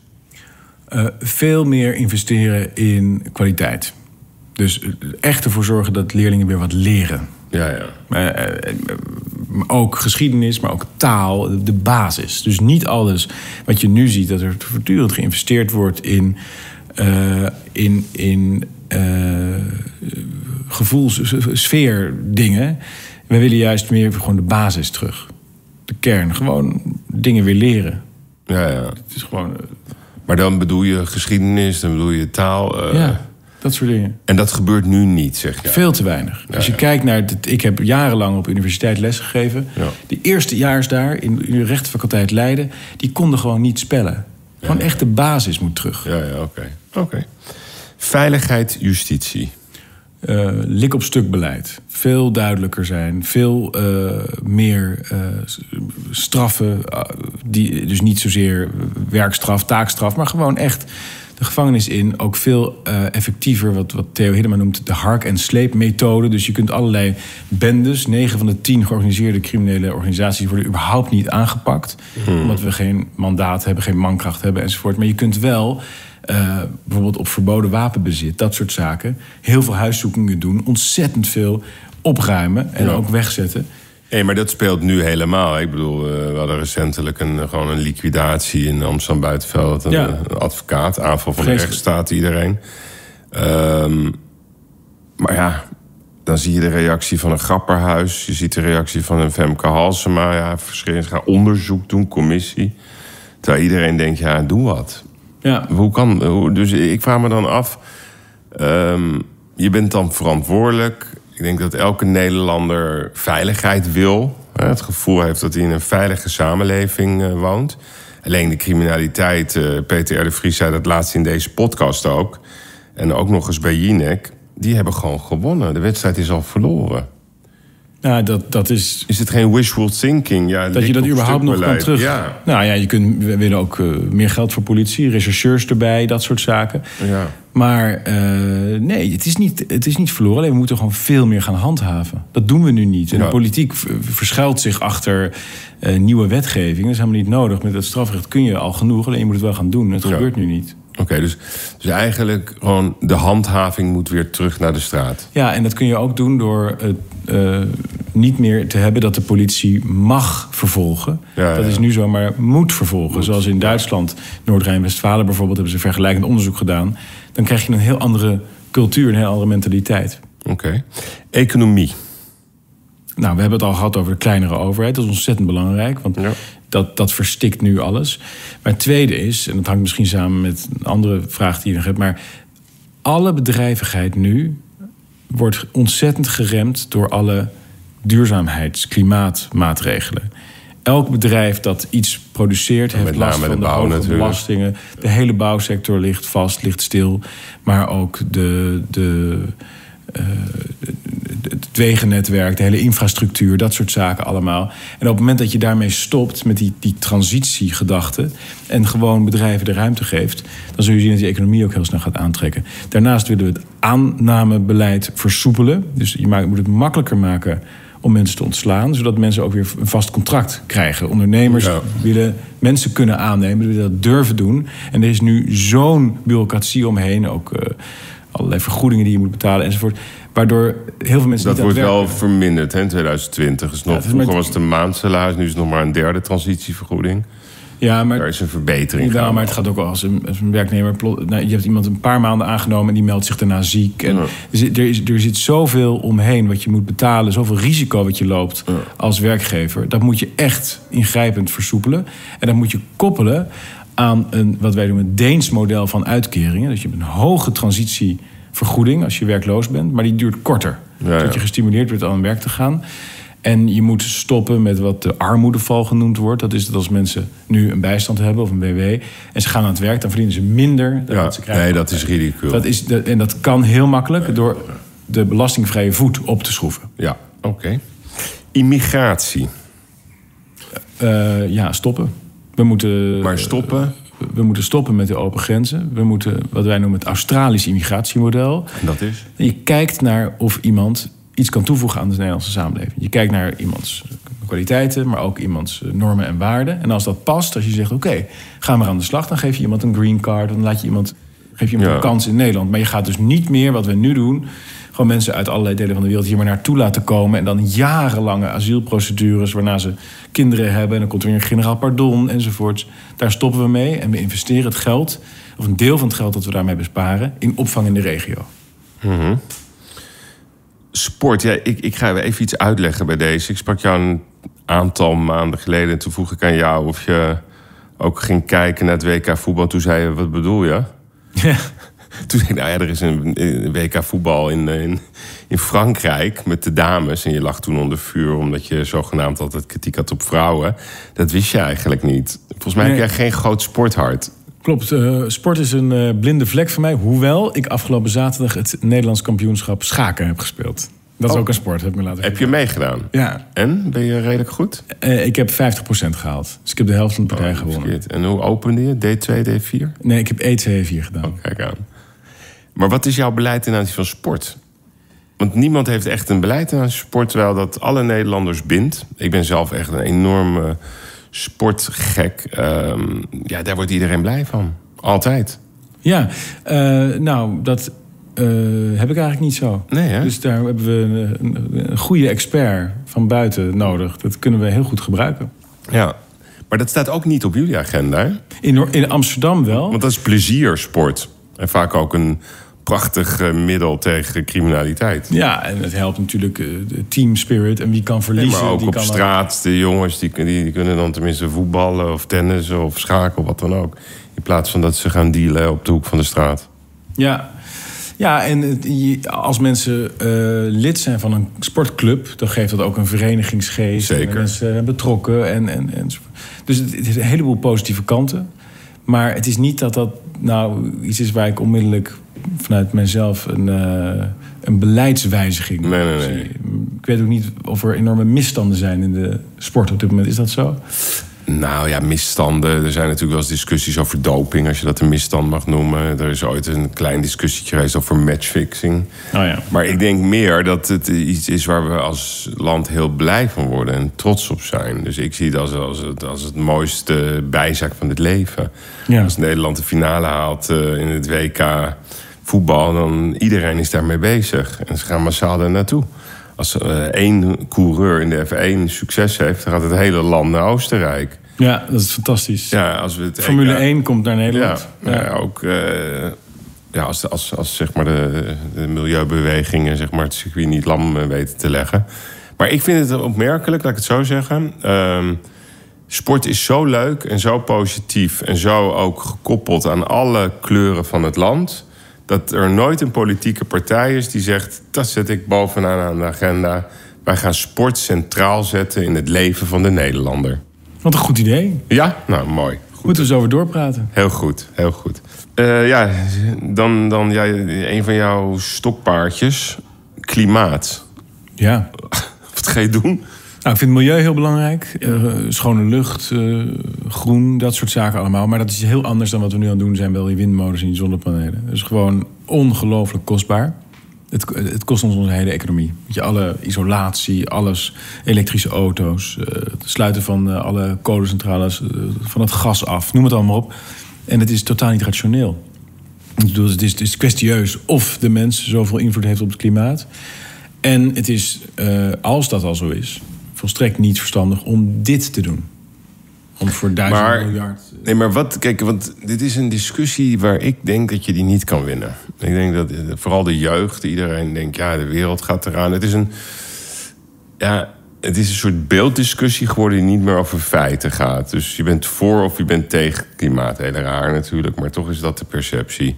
Uh, veel meer investeren in kwaliteit. Dus echt ervoor zorgen dat leerlingen weer wat leren. Ja, ja. Uh, ook geschiedenis, maar ook taal, de basis. Dus niet alles wat je nu ziet, dat er voortdurend geïnvesteerd wordt in, uh, in, in uh, gevoelssfeer dingen. We willen juist meer gewoon de basis terug. De kern, gewoon dingen weer leren. Ja, ja. Het is gewoon. Uh, maar dan bedoel je geschiedenis, dan bedoel je taal. ja. Dat soort dingen. En dat gebeurt nu niet, zeg je? Veel te weinig. Ja, Als je ja. kijkt naar... Het, ik heb jarenlang op universiteit lesgegeven. Ja. De eerste jaars daar in de rechtenfaculteit Leiden... die konden gewoon niet spellen. Gewoon echt de basis moet terug. Ja, ja, oké. oké. Veiligheid, justitie. Uh, lik op stuk beleid. Veel duidelijker zijn. Veel uh, meer uh, straffen. die, dus niet zozeer werkstraf, taakstraf... maar gewoon echt de gevangenis in. Ook veel effectiever, wat, wat Theo Hiddema noemt de hark- en sleepmethode. Dus je kunt allerlei bendes, negen van de tien georganiseerde criminele organisaties worden überhaupt niet aangepakt. Hmm. Omdat we geen mandaat hebben, geen mankracht hebben enzovoort. Maar je kunt wel. Uh, bijvoorbeeld op verboden wapenbezit, dat soort zaken. Heel veel huiszoekingen doen, ontzettend veel opruimen en Ja. ook wegzetten. Nee, maar dat speelt nu helemaal. Ik bedoel, uh, we hadden recentelijk een, gewoon een liquidatie in Amsterdam Buitenveld. Een, Ja. een advocaat, aanval van de rechtsstaat, iedereen. Ehm, maar ja, dan zie je de reactie van een grapperhuis. Je ziet de reactie van een Femke Halsema. Ja, verschillend gaan onderzoek doen, commissie. Terwijl iedereen denkt, ja, doe wat. Ja, Hoe kan, dus ik vraag me dan af, ehm, je bent dan verantwoordelijk. Ik denk dat elke Nederlander veiligheid wil. Hè, het gevoel heeft dat hij in een veilige samenleving uh, woont. Alleen de criminaliteit, uh, Peter R. de Vries zei dat laatst in deze podcast ook. En ook nog eens bij Jinek. Die hebben gewoon gewonnen. De wedstrijd is al verloren. Nou, dat, dat is Is het geen wishful thinking? Ja, Dat je dat überhaupt nog kan terug. Ja, Nou ja, je kunt, we willen ook eh, meer geld voor politie, rechercheurs erbij, dat soort zaken. ja. Maar eh, nee, het is, niet, het is niet verloren. Alleen we moeten gewoon veel meer gaan handhaven. Dat doen we nu niet. En Ja. de politiek verschuilt zich achter eh, nieuwe wetgeving. Dat is helemaal niet nodig. Met het strafrecht kun je al genoeg. Alleen je moet het wel gaan doen. Het Ja. gebeurt nu niet. Oké, dus, dus eigenlijk gewoon de handhaving moet weer terug naar de straat. Ja, en dat kun je ook doen door het eh, niet meer te hebben dat de politie mag vervolgen. Ja, dat is nu zo, maar moet vervolgen. Zoals in Duitsland, Noord-Rijn-Westfalen bijvoorbeeld, hebben ze vergelijkend onderzoek gedaan. Dan krijg je een heel andere cultuur, een heel andere mentaliteit. Oké. Economie. Nou, we hebben het al gehad over de kleinere overheid. Dat is ontzettend belangrijk, want Ja. dat, dat verstikt nu alles. Maar het tweede is, en dat hangt misschien samen met een andere vraag die je nog hebt... maar alle bedrijvigheid nu wordt ontzettend geremd... door alle duurzaamheids-, klimaatmaatregelen. Elk bedrijf dat iets produceert heeft met last name van de de, bouw hoge natuurlijk. belastingen. De hele bouwsector ligt vast, ligt stil. Maar ook de, de, eh, het wegennetwerk, de hele infrastructuur, dat soort zaken allemaal. En op het moment dat je daarmee stopt met die, die transitiegedachte en gewoon bedrijven de ruimte geeft, dan zul je zien dat die economie ook heel snel gaat aantrekken. Daarnaast willen we het aannamebeleid versoepelen. Dus je moet het makkelijker maken om mensen te ontslaan, zodat mensen ook weer een vast contract krijgen. Ondernemers Ja. willen mensen kunnen aannemen, willen dat durven doen. En er is nu zo'n bureaucratie omheen, ook eh, allerlei vergoedingen die je moet betalen enzovoort. Waardoor heel veel mensen Dat wordt wel verminderd hè, in 2020. Is nog, is vroeger was het een maandsalaris, nu is het nog maar een derde transitievergoeding. Ja, maar, Daar is een verbetering ja, maar het gaat ook wel als een, als een werknemer... plot- nou, je hebt iemand een paar maanden aangenomen... en die meldt zich daarna ziek. En Ja. er, zit, is, er zit zoveel omheen wat je moet betalen... zoveel risico wat je loopt Ja. als werkgever. Dat moet je echt ingrijpend versoepelen. En dat moet je koppelen aan een, wat wij noemen... een Deens model van uitkeringen. Dus je hebt een hoge transitievergoeding als je werkloos bent... maar die duurt korter. Ja. Zodat je gestimuleerd wordt aan werk te gaan... En je moet stoppen met wat de armoedeval genoemd wordt. Dat is dat als mensen nu een bijstand hebben of een WW... en ze gaan aan het werk, dan verdienen ze minder dan Ja, wat ze krijgen. nee, dat is ridicuul. Dat is en dat kan heel makkelijk door de belastingvrije voet op te schroeven. Ja, oké. Immigratie. Eh, ja, stoppen. We moeten, Maar stoppen, we moeten stoppen met de open grenzen. We moeten wat wij noemen het Australisch immigratiemodel. en dat is? Je kijkt naar of iemand iets kan toevoegen aan de Nederlandse samenleving. Je kijkt naar iemands kwaliteiten, maar ook iemands eh, normen en waarden. En als dat past, als je zegt: oké, ga maar aan de slag, dan geef je iemand een green card, dan laat je iemand, geef je iemand Ja. een kans in Nederland. Maar je gaat dus niet meer wat we nu doen. Gewoon mensen uit allerlei delen van de wereld hier maar naartoe laten komen. En dan jarenlange asielprocedures waarna ze kinderen hebben. En dan komt er weer een generaal pardon enzovoorts. Daar stoppen we mee. En we investeren het geld, of een deel van het geld dat we daarmee besparen, in opvang in de regio. Sport, ja, ik, ik ga even iets uitleggen bij deze. Ik sprak jou een aantal maanden geleden en toen vroeg ik aan jou of je ook ging kijken naar het WK voetbal. Toen zei je, wat bedoel je? Ja. Toen zei ik, nou ja, er is een, een WK voetbal in, in, in Frankrijk met de dames. En je lag toen onder vuur omdat je zogenaamd altijd kritiek had op vrouwen. Dat wist je eigenlijk niet. Volgens mij Nee. heb jij geen groot sporthart. Klopt, eh, sport is een eh, blinde vlek voor mij. Hoewel ik afgelopen zaterdag het Nederlands kampioenschap schaken heb gespeeld. Dat is Oh. ook een sport, heb ik me laten Heb je meegedaan? Ja, En? Ben je redelijk goed? eh, ik heb 50% gehaald. Dus ik heb de helft van de partij Oh, gewonnen. En hoe opende je? D2, D4? Nee, ik heb E E2-4 gedaan. Oh, kijk aan. Maar wat is jouw beleid ten aanzien van sport? Want niemand heeft echt een beleid ten aanzien van sport... terwijl dat alle Nederlanders bindt. Ik ben zelf echt een enorme sportgek. Ehm, ja, daar wordt iedereen blij van. Altijd. Ja, eh, nou, dat eh, heb ik eigenlijk niet zo. Nee, hè? Dus daar hebben we een, goede expert van buiten nodig. Dat kunnen we heel goed gebruiken. Ja. Maar dat staat ook niet op jullie agenda, hè? In, in Amsterdam wel. Want dat is pleziersport. En vaak ook een prachtig eh, middel tegen criminaliteit. Ja, en het helpt natuurlijk eh, de team spirit. En wie kan Nee, verliezen, maar ook die op kan straat, de jongens die, die, die kunnen dan tenminste voetballen of tennissen of schaken of wat dan ook. In plaats van dat ze gaan dealen op de hoek van de straat. Ja, ja en als mensen eh, lid zijn van een sportclub... dan geeft dat ook een verenigingsgeest. Zeker. En mensen zijn betrokken. En, en, en, dus het, het heeft een heleboel positieve kanten. Maar het is niet dat dat nou iets is waar ik onmiddellijk vanuit mezelf een, eh, een beleidswijziging Nee, nee, nee. zie. Ik weet ook niet of er enorme misstanden zijn in de sport op dit moment. Is dat zo? Nou ja, misstanden. Er zijn natuurlijk wel eens discussies over doping, als je dat een misstand mag noemen. Er is ooit een klein discussietje geweest over matchfixing. Oh ja. Maar ik denk meer dat het iets is waar we als land heel blij van worden en trots op zijn. Dus ik zie het als, als, het, als het mooiste bijzaak van het leven. Ja. Als Nederland de finale haalt eh, in het WK voetbal, dan iedereen is daarmee bezig. En ze gaan massaal daar naartoe. Als eh, één coureur in de F1 succes heeft, dan gaat het hele land naar Oostenrijk. ja, dat is fantastisch. Ja, als we het Formule EK 1 komt naar Nederland. ja, nou ja, ook eh, ja, als, als, als zeg maar de, de milieubewegingen zeg maar, het circuit niet lam weten te leggen. Maar ik vind het opmerkelijk, laat ik het zo zeggen. Ehm, sport is zo leuk en zo positief en zo ook gekoppeld aan alle kleuren van het land. Dat er nooit een politieke partij is die zegt: dat zet ik bovenaan aan de agenda. Wij gaan sport centraal zetten in het leven van de Nederlander. Wat een goed idee. Ja, nou mooi. Moeten we eens over doorpraten. Heel goed, heel goed. Eh, ja, dan, dan ja, een van jouw stokpaardjes. Klimaat. Ja. Wat ga je doen? Nou, ik vind het milieu heel belangrijk. Eh, schone lucht, eh, groen, dat soort zaken allemaal. Maar dat is heel anders dan wat we nu aan het doen zijn... bij die windmolens en die zonnepanelen. Dat is gewoon ongelooflijk kostbaar. Het, het kost ons onze hele economie. Je, alle isolatie, alles, elektrische auto's... eh, het sluiten van alle kolencentrales, van het gas af. Noem het allemaal op. En het is totaal niet rationeel. Het is, het is kwestieus of de mens zoveel invloed heeft op het klimaat. En het is, als dat al zo is, volstrekt niet verstandig om dit te doen. Om voor duizend Maar- miljard... Nee, maar wat, kijk, want dit is een discussie waar ik denk dat je die niet kan winnen. Ik denk dat eh, vooral de jeugd, iedereen denkt, ja, de wereld gaat eraan. Het is een, ja, het is een soort beelddiscussie geworden die niet meer over feiten gaat. Dus je bent voor of je bent tegen klimaat. Heel raar natuurlijk, maar toch is dat de perceptie.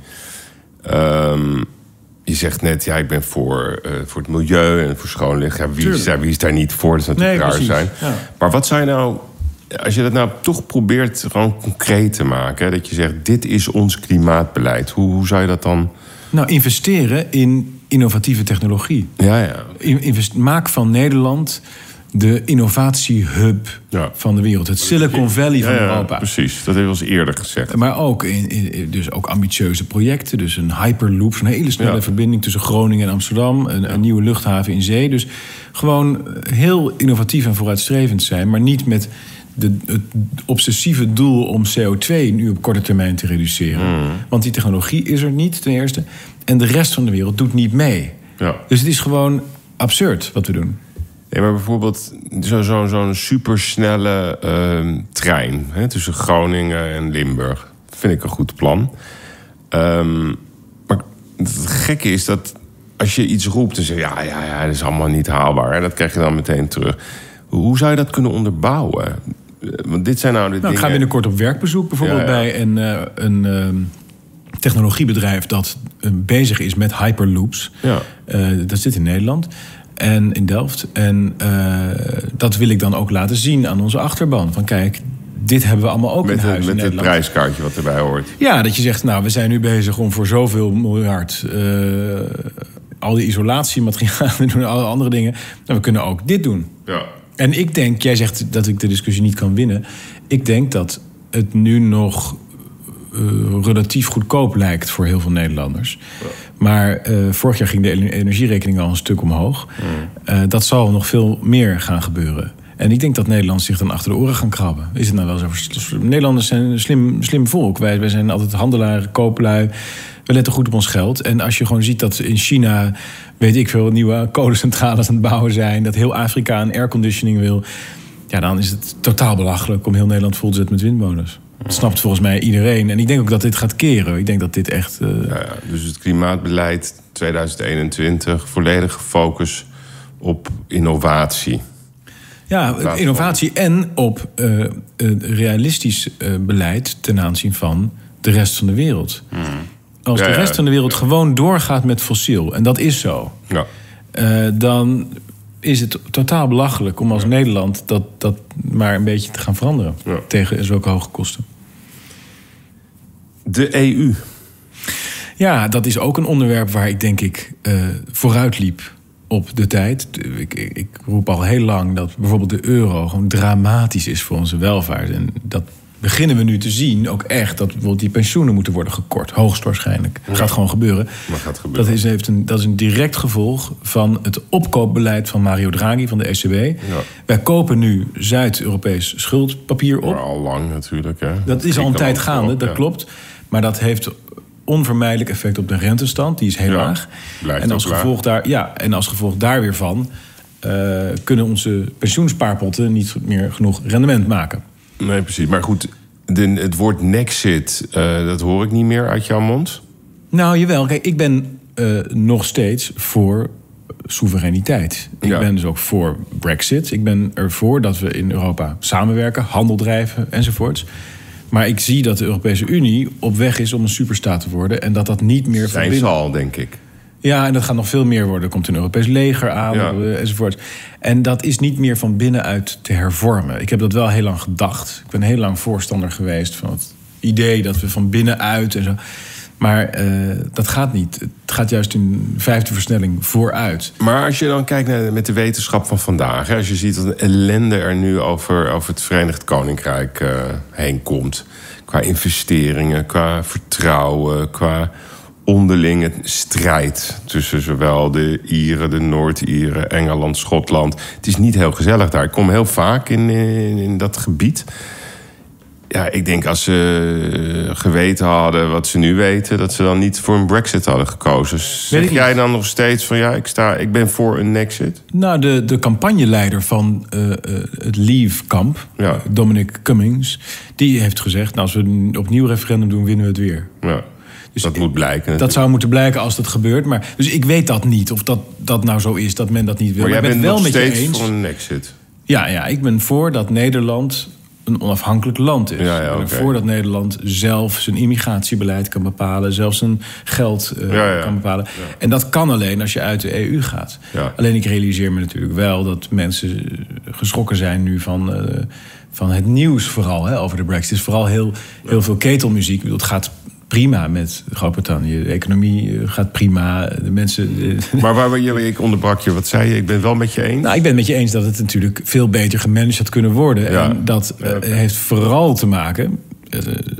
Ehm, je zegt net, ja, ik ben voor, eh, voor het milieu en voor schoon licht. Ja, wie, is wie is daar niet voor? Dat is natuurlijk Nee, raar zijn. Ja. Maar wat zou je nou, als je dat nou toch probeert gewoon concreet te maken... Hè, dat je zegt, dit is ons klimaatbeleid. Hoe, hoe zou je dat dan... Nou, investeren in innovatieve technologie. Ja, ja. In- invest- maak van Nederland de innovatiehub Ja. van de wereld. Het Silicon Valley van ja, ja, Europa. precies. Dat hebben we eens eerder gezegd. Maar ook, in, in- dus ook ambitieuze projecten. Dus een hyperloop, zo'n hele snelle verbinding tussen Groningen en Amsterdam. Een, een nieuwe luchthaven in zee. Dus gewoon heel innovatief en vooruitstrevend zijn. Maar niet met de, het obsessieve doel om CO2 nu op korte termijn te reduceren. Hmm. Want die technologie is er niet, ten eerste. En de rest van de wereld doet niet mee. Dus het is gewoon absurd wat we doen. Ja, maar bijvoorbeeld zo- zo- zo'n supersnelle ehm, trein hè, tussen Groningen en Limburg. Vind ik een goed plan. Ehm, maar het gekke is dat als je iets roept en zegt... ja, ja, ja, dat is allemaal niet haalbaar. En dat krijg je dan meteen terug. Hoe zou je dat kunnen onderbouwen? Want dit zijn nou de Nou, dingen... ik ga binnenkort op werkbezoek bijvoorbeeld Ja, ja. bij een, eh, een ehm, technologiebedrijf dat eh, bezig is met hyperloops. Ja. Eh, dat zit in Nederland en in Delft. En eh, dat wil ik dan ook laten zien aan onze achterban. Van kijk, dit hebben we allemaal ook Met, in het- huis in met het prijskaartje wat erbij hoort. Ja, dat je zegt, nou, we zijn nu bezig om voor zoveel miljard... eh, al die isolatiematerialen doen, alle andere dingen. Nou, we kunnen ook dit doen. Ja. En ik denk, jij zegt dat ik de discussie niet kan winnen. Ik denk dat het nu nog relatief goedkoop lijkt voor heel veel Nederlanders. Maar eh, vorig jaar ging de ener- energierekening al een stuk omhoog. Eh, dat zal nog veel meer gaan gebeuren. En ik denk dat Nederland zich dan achter de oren gaan krabben. Is het nou wel zo? Nederlanders zijn een slim, slim volk. Wij, wij zijn altijd handelaren, kooplui. We letten goed op ons geld. En als je gewoon ziet dat in China, weet ik veel, nieuwe kolencentrales aan het bouwen zijn. Dat heel Afrika een airconditioning wil. Ja, dan is het totaal belachelijk om heel Nederland vol te zetten met windmolens. Dat snapt volgens mij iedereen. En ik denk ook dat dit gaat keren. Ik denk dat dit echt. eh, Ja, dus het klimaatbeleid 2021, volledige focus op innovatie. Ja, innovatie en op een realistisch eh, beleid ten aanzien van de rest van de wereld. Als Ja, de ja, rest van de wereld gewoon doorgaat met fossiel, en dat is zo, Ja. dan is het totaal belachelijk om als Nederland dat, dat maar een beetje te gaan veranderen Ja. tegen zulke hoge kosten. De EU. Ja, dat is ook een onderwerp waar ik denk ik eh, vooruit liep op de tijd. Ik, ik, ik roep al heel lang dat bijvoorbeeld de euro gewoon dramatisch is voor onze welvaart. En dat beginnen we nu te zien, ook echt, dat bijvoorbeeld die pensioenen moeten worden gekort. Hoogstwaarschijnlijk. Dat gaat gewoon gebeuren. Maar gaat gebeuren. Dat is, heeft een, dat is een direct gevolg van het opkoopbeleid van Mario Draghi van de ECB. Wij kopen nu Zuid-Europees schuldpapier op. Maar al lang natuurlijk. Hè. Dat is al een tijd gaande, dat ja. klopt. Maar dat heeft onvermijdelijk effect op de rentestand. Die is heel Ja, laag. En als, gevolg daar, ja, en als gevolg daar weer van... eh, kunnen onze pensioenspaarpotten niet meer genoeg rendement maken. Nee, precies. Maar goed, de, het woord nexit, eh, dat hoor ik niet meer uit jouw mond. Nou, jawel. Kijk, ik ben eh, nog steeds voor soevereiniteit. Ik Ja. ben dus ook voor Brexit. Ik ben ervoor dat we in Europa samenwerken, handel drijven enzovoorts. Maar ik zie dat de Europese Unie op weg is om een superstaat te worden... en dat dat niet meer Zijn binnen... al, denk ik. Ja, en dat gaat nog veel meer worden. Er komt een Europees leger aan, Ja. eh, enzovoort. En dat is niet meer van binnenuit te hervormen. Ik heb dat wel heel lang gedacht. Ik ben heel lang voorstander geweest van het idee dat we van binnenuit en zo. Maar eh, dat gaat niet. Het gaat juist in vijfde versnelling vooruit. Maar als je dan kijkt naar met de wetenschap van vandaag, hè, als je ziet dat de ellende er nu over, over het Verenigd Koninkrijk eh, heen komt, qua investeringen, qua vertrouwen, qua onderlinge strijd tussen zowel de Ieren, de Noord-Ieren, Engeland, Schotland. Het is niet heel gezellig daar. Ik kom heel vaak in, in, in dat gebied. Ja, ik denk als ze eh, geweten hadden wat ze nu weten, dat ze dan niet voor een Brexit hadden gekozen. Zeg jij dan nog steeds van ja, ik, sta, ik ben voor een exit? Nou, de, de campagneleider van eh, eh, het Leave-kamp, Ja. Dominic Cummings, die heeft gezegd: nou, als we een opnieuw referendum doen, winnen we het weer. Ja, Dus dat moet blijken. Dat zou moeten blijken als dat gebeurt. Maar, dus ik weet dat niet, of dat, dat nou zo is, dat men dat niet wil. maar jij ik ben bent wel nog met je steeds eens. voor een exit. Ja, ja, ik ben voor dat Nederland een onafhankelijk land is. Ja, ja, ik ben oké. voor dat Nederland zelf zijn immigratiebeleid kan bepalen, zelf zijn geld eh, Ja, kan bepalen. En dat kan alleen als je uit de EU gaat. Alleen ik realiseer me natuurlijk wel dat mensen eh, geschrokken zijn nu van, eh, van het nieuws vooral hè, over de Brexit. Het is vooral heel, heel veel ketelmuziek. Ik bedoel, het gaat prima met Groot-Brittannië. De economie eh, gaat prima. De mensen. eh, Maar waar, je, ik onderbrak je, wat zei je? Ik ben wel met je eens. nou, ik ben met je eens dat het natuurlijk veel beter gemanaged had kunnen worden. Ja. En dat eh, heeft vooral te maken,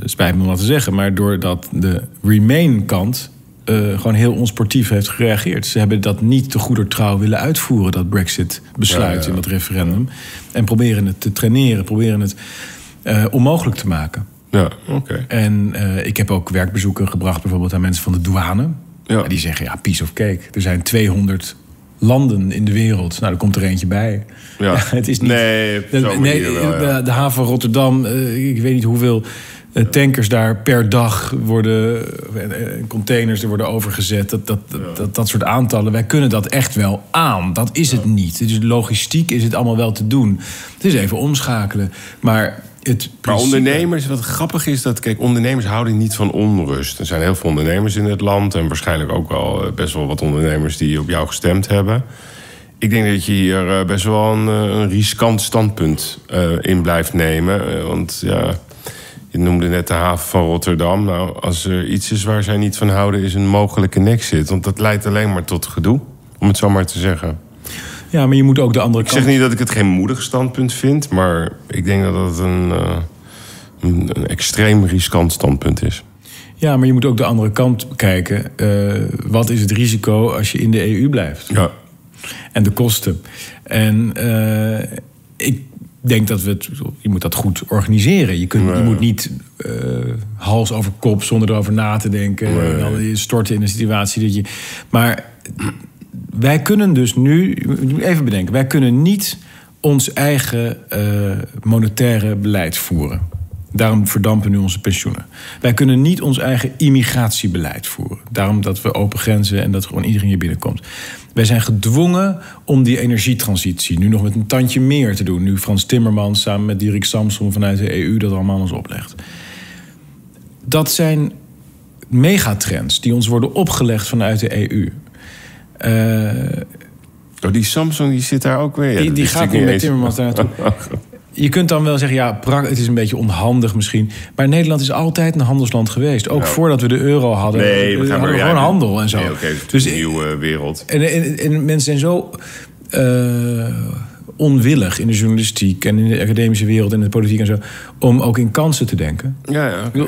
spijt me om dat te zeggen, maar doordat de Remain-kant gewoon heel onsportief heeft gereageerd. Ze hebben dat niet te goeder trouw willen uitvoeren, dat Brexit-besluit Ja, ja. in dat referendum. En proberen het te traineren, proberen het onmogelijk te maken. Ja, oké. En eh, ik heb ook werkbezoeken gebracht, bijvoorbeeld aan mensen van de douane. Ja. Die zeggen, ja, piece of cake. Er zijn 200 landen in de wereld. Nou, er komt er eentje bij. Ja. het is niet... Nee, de, nee, manier wel, ja. de, de haven Rotterdam, eh, ik weet niet hoeveel eh, tankers daar per dag worden... containers er worden overgezet. Dat, dat, dat, dat, soort aantallen, wij kunnen dat echt wel aan. Dat is het niet. Dus logistiek is het allemaal wel te doen. Het is even omschakelen. Maar het Maar ondernemers, wat grappig is dat, kijk, ondernemers houden niet van onrust. Er zijn heel veel ondernemers in het land en waarschijnlijk ook wel eh, best wel wat ondernemers die op jou gestemd hebben. Ik denk dat je hier eh, best wel een, eh, een riskant standpunt in blijft nemen. Want ja, je noemde net de haven van Rotterdam. Nou, als er iets is waar zij niet van houden, is een mogelijke nexit. Want dat leidt alleen maar tot gedoe, om het zo maar te zeggen. Ja, maar je moet ook de andere Ik kant... zeg niet dat ik het geen moedig standpunt vind, maar ik denk dat het een, eh, een, een extreem riskant standpunt is. Ja, maar je moet ook de andere kant bekijken. Eh, wat is het risico als je in de EU blijft? Ja, En de kosten. En eh, ik denk dat we het... Je moet dat goed organiseren. Je, kunt, je moet niet hals over kop zonder erover na te denken. Nee. En dan je storten in een situatie dat je... Maar wij kunnen dus nu... Even bedenken. Wij kunnen niet ons eigen eh, monetaire beleid voeren. Daarom verdampen nu onze pensioenen. Wij kunnen niet ons eigen immigratiebeleid voeren. Daarom dat we open grenzen en dat gewoon iedereen hier binnenkomt. Wij zijn gedwongen om die energietransitie nu nog met een tandje meer te doen. Nu Frans Timmermans samen met Dirk Samson vanuit de EU dat allemaal ons oplegt. Dat zijn megatrends die ons worden opgelegd vanuit de EU. Eh, oh, die Samsung die zit daar ook weer. Ja, die gaat niet met. Timmermans daar naartoe. Je kunt dan wel zeggen, ja, het is een beetje onhandig misschien. Maar Nederland is altijd een handelsland geweest. Ook voordat we de euro hadden. Nee, we eh, gaan hadden maar gewoon handel en zo. Nee, is dus een nieuwe wereld. en, en, en mensen zijn zo eh, onwillig in de journalistiek en in de academische wereld en de politiek en zo, om ook in kansen te denken. Ja, ja.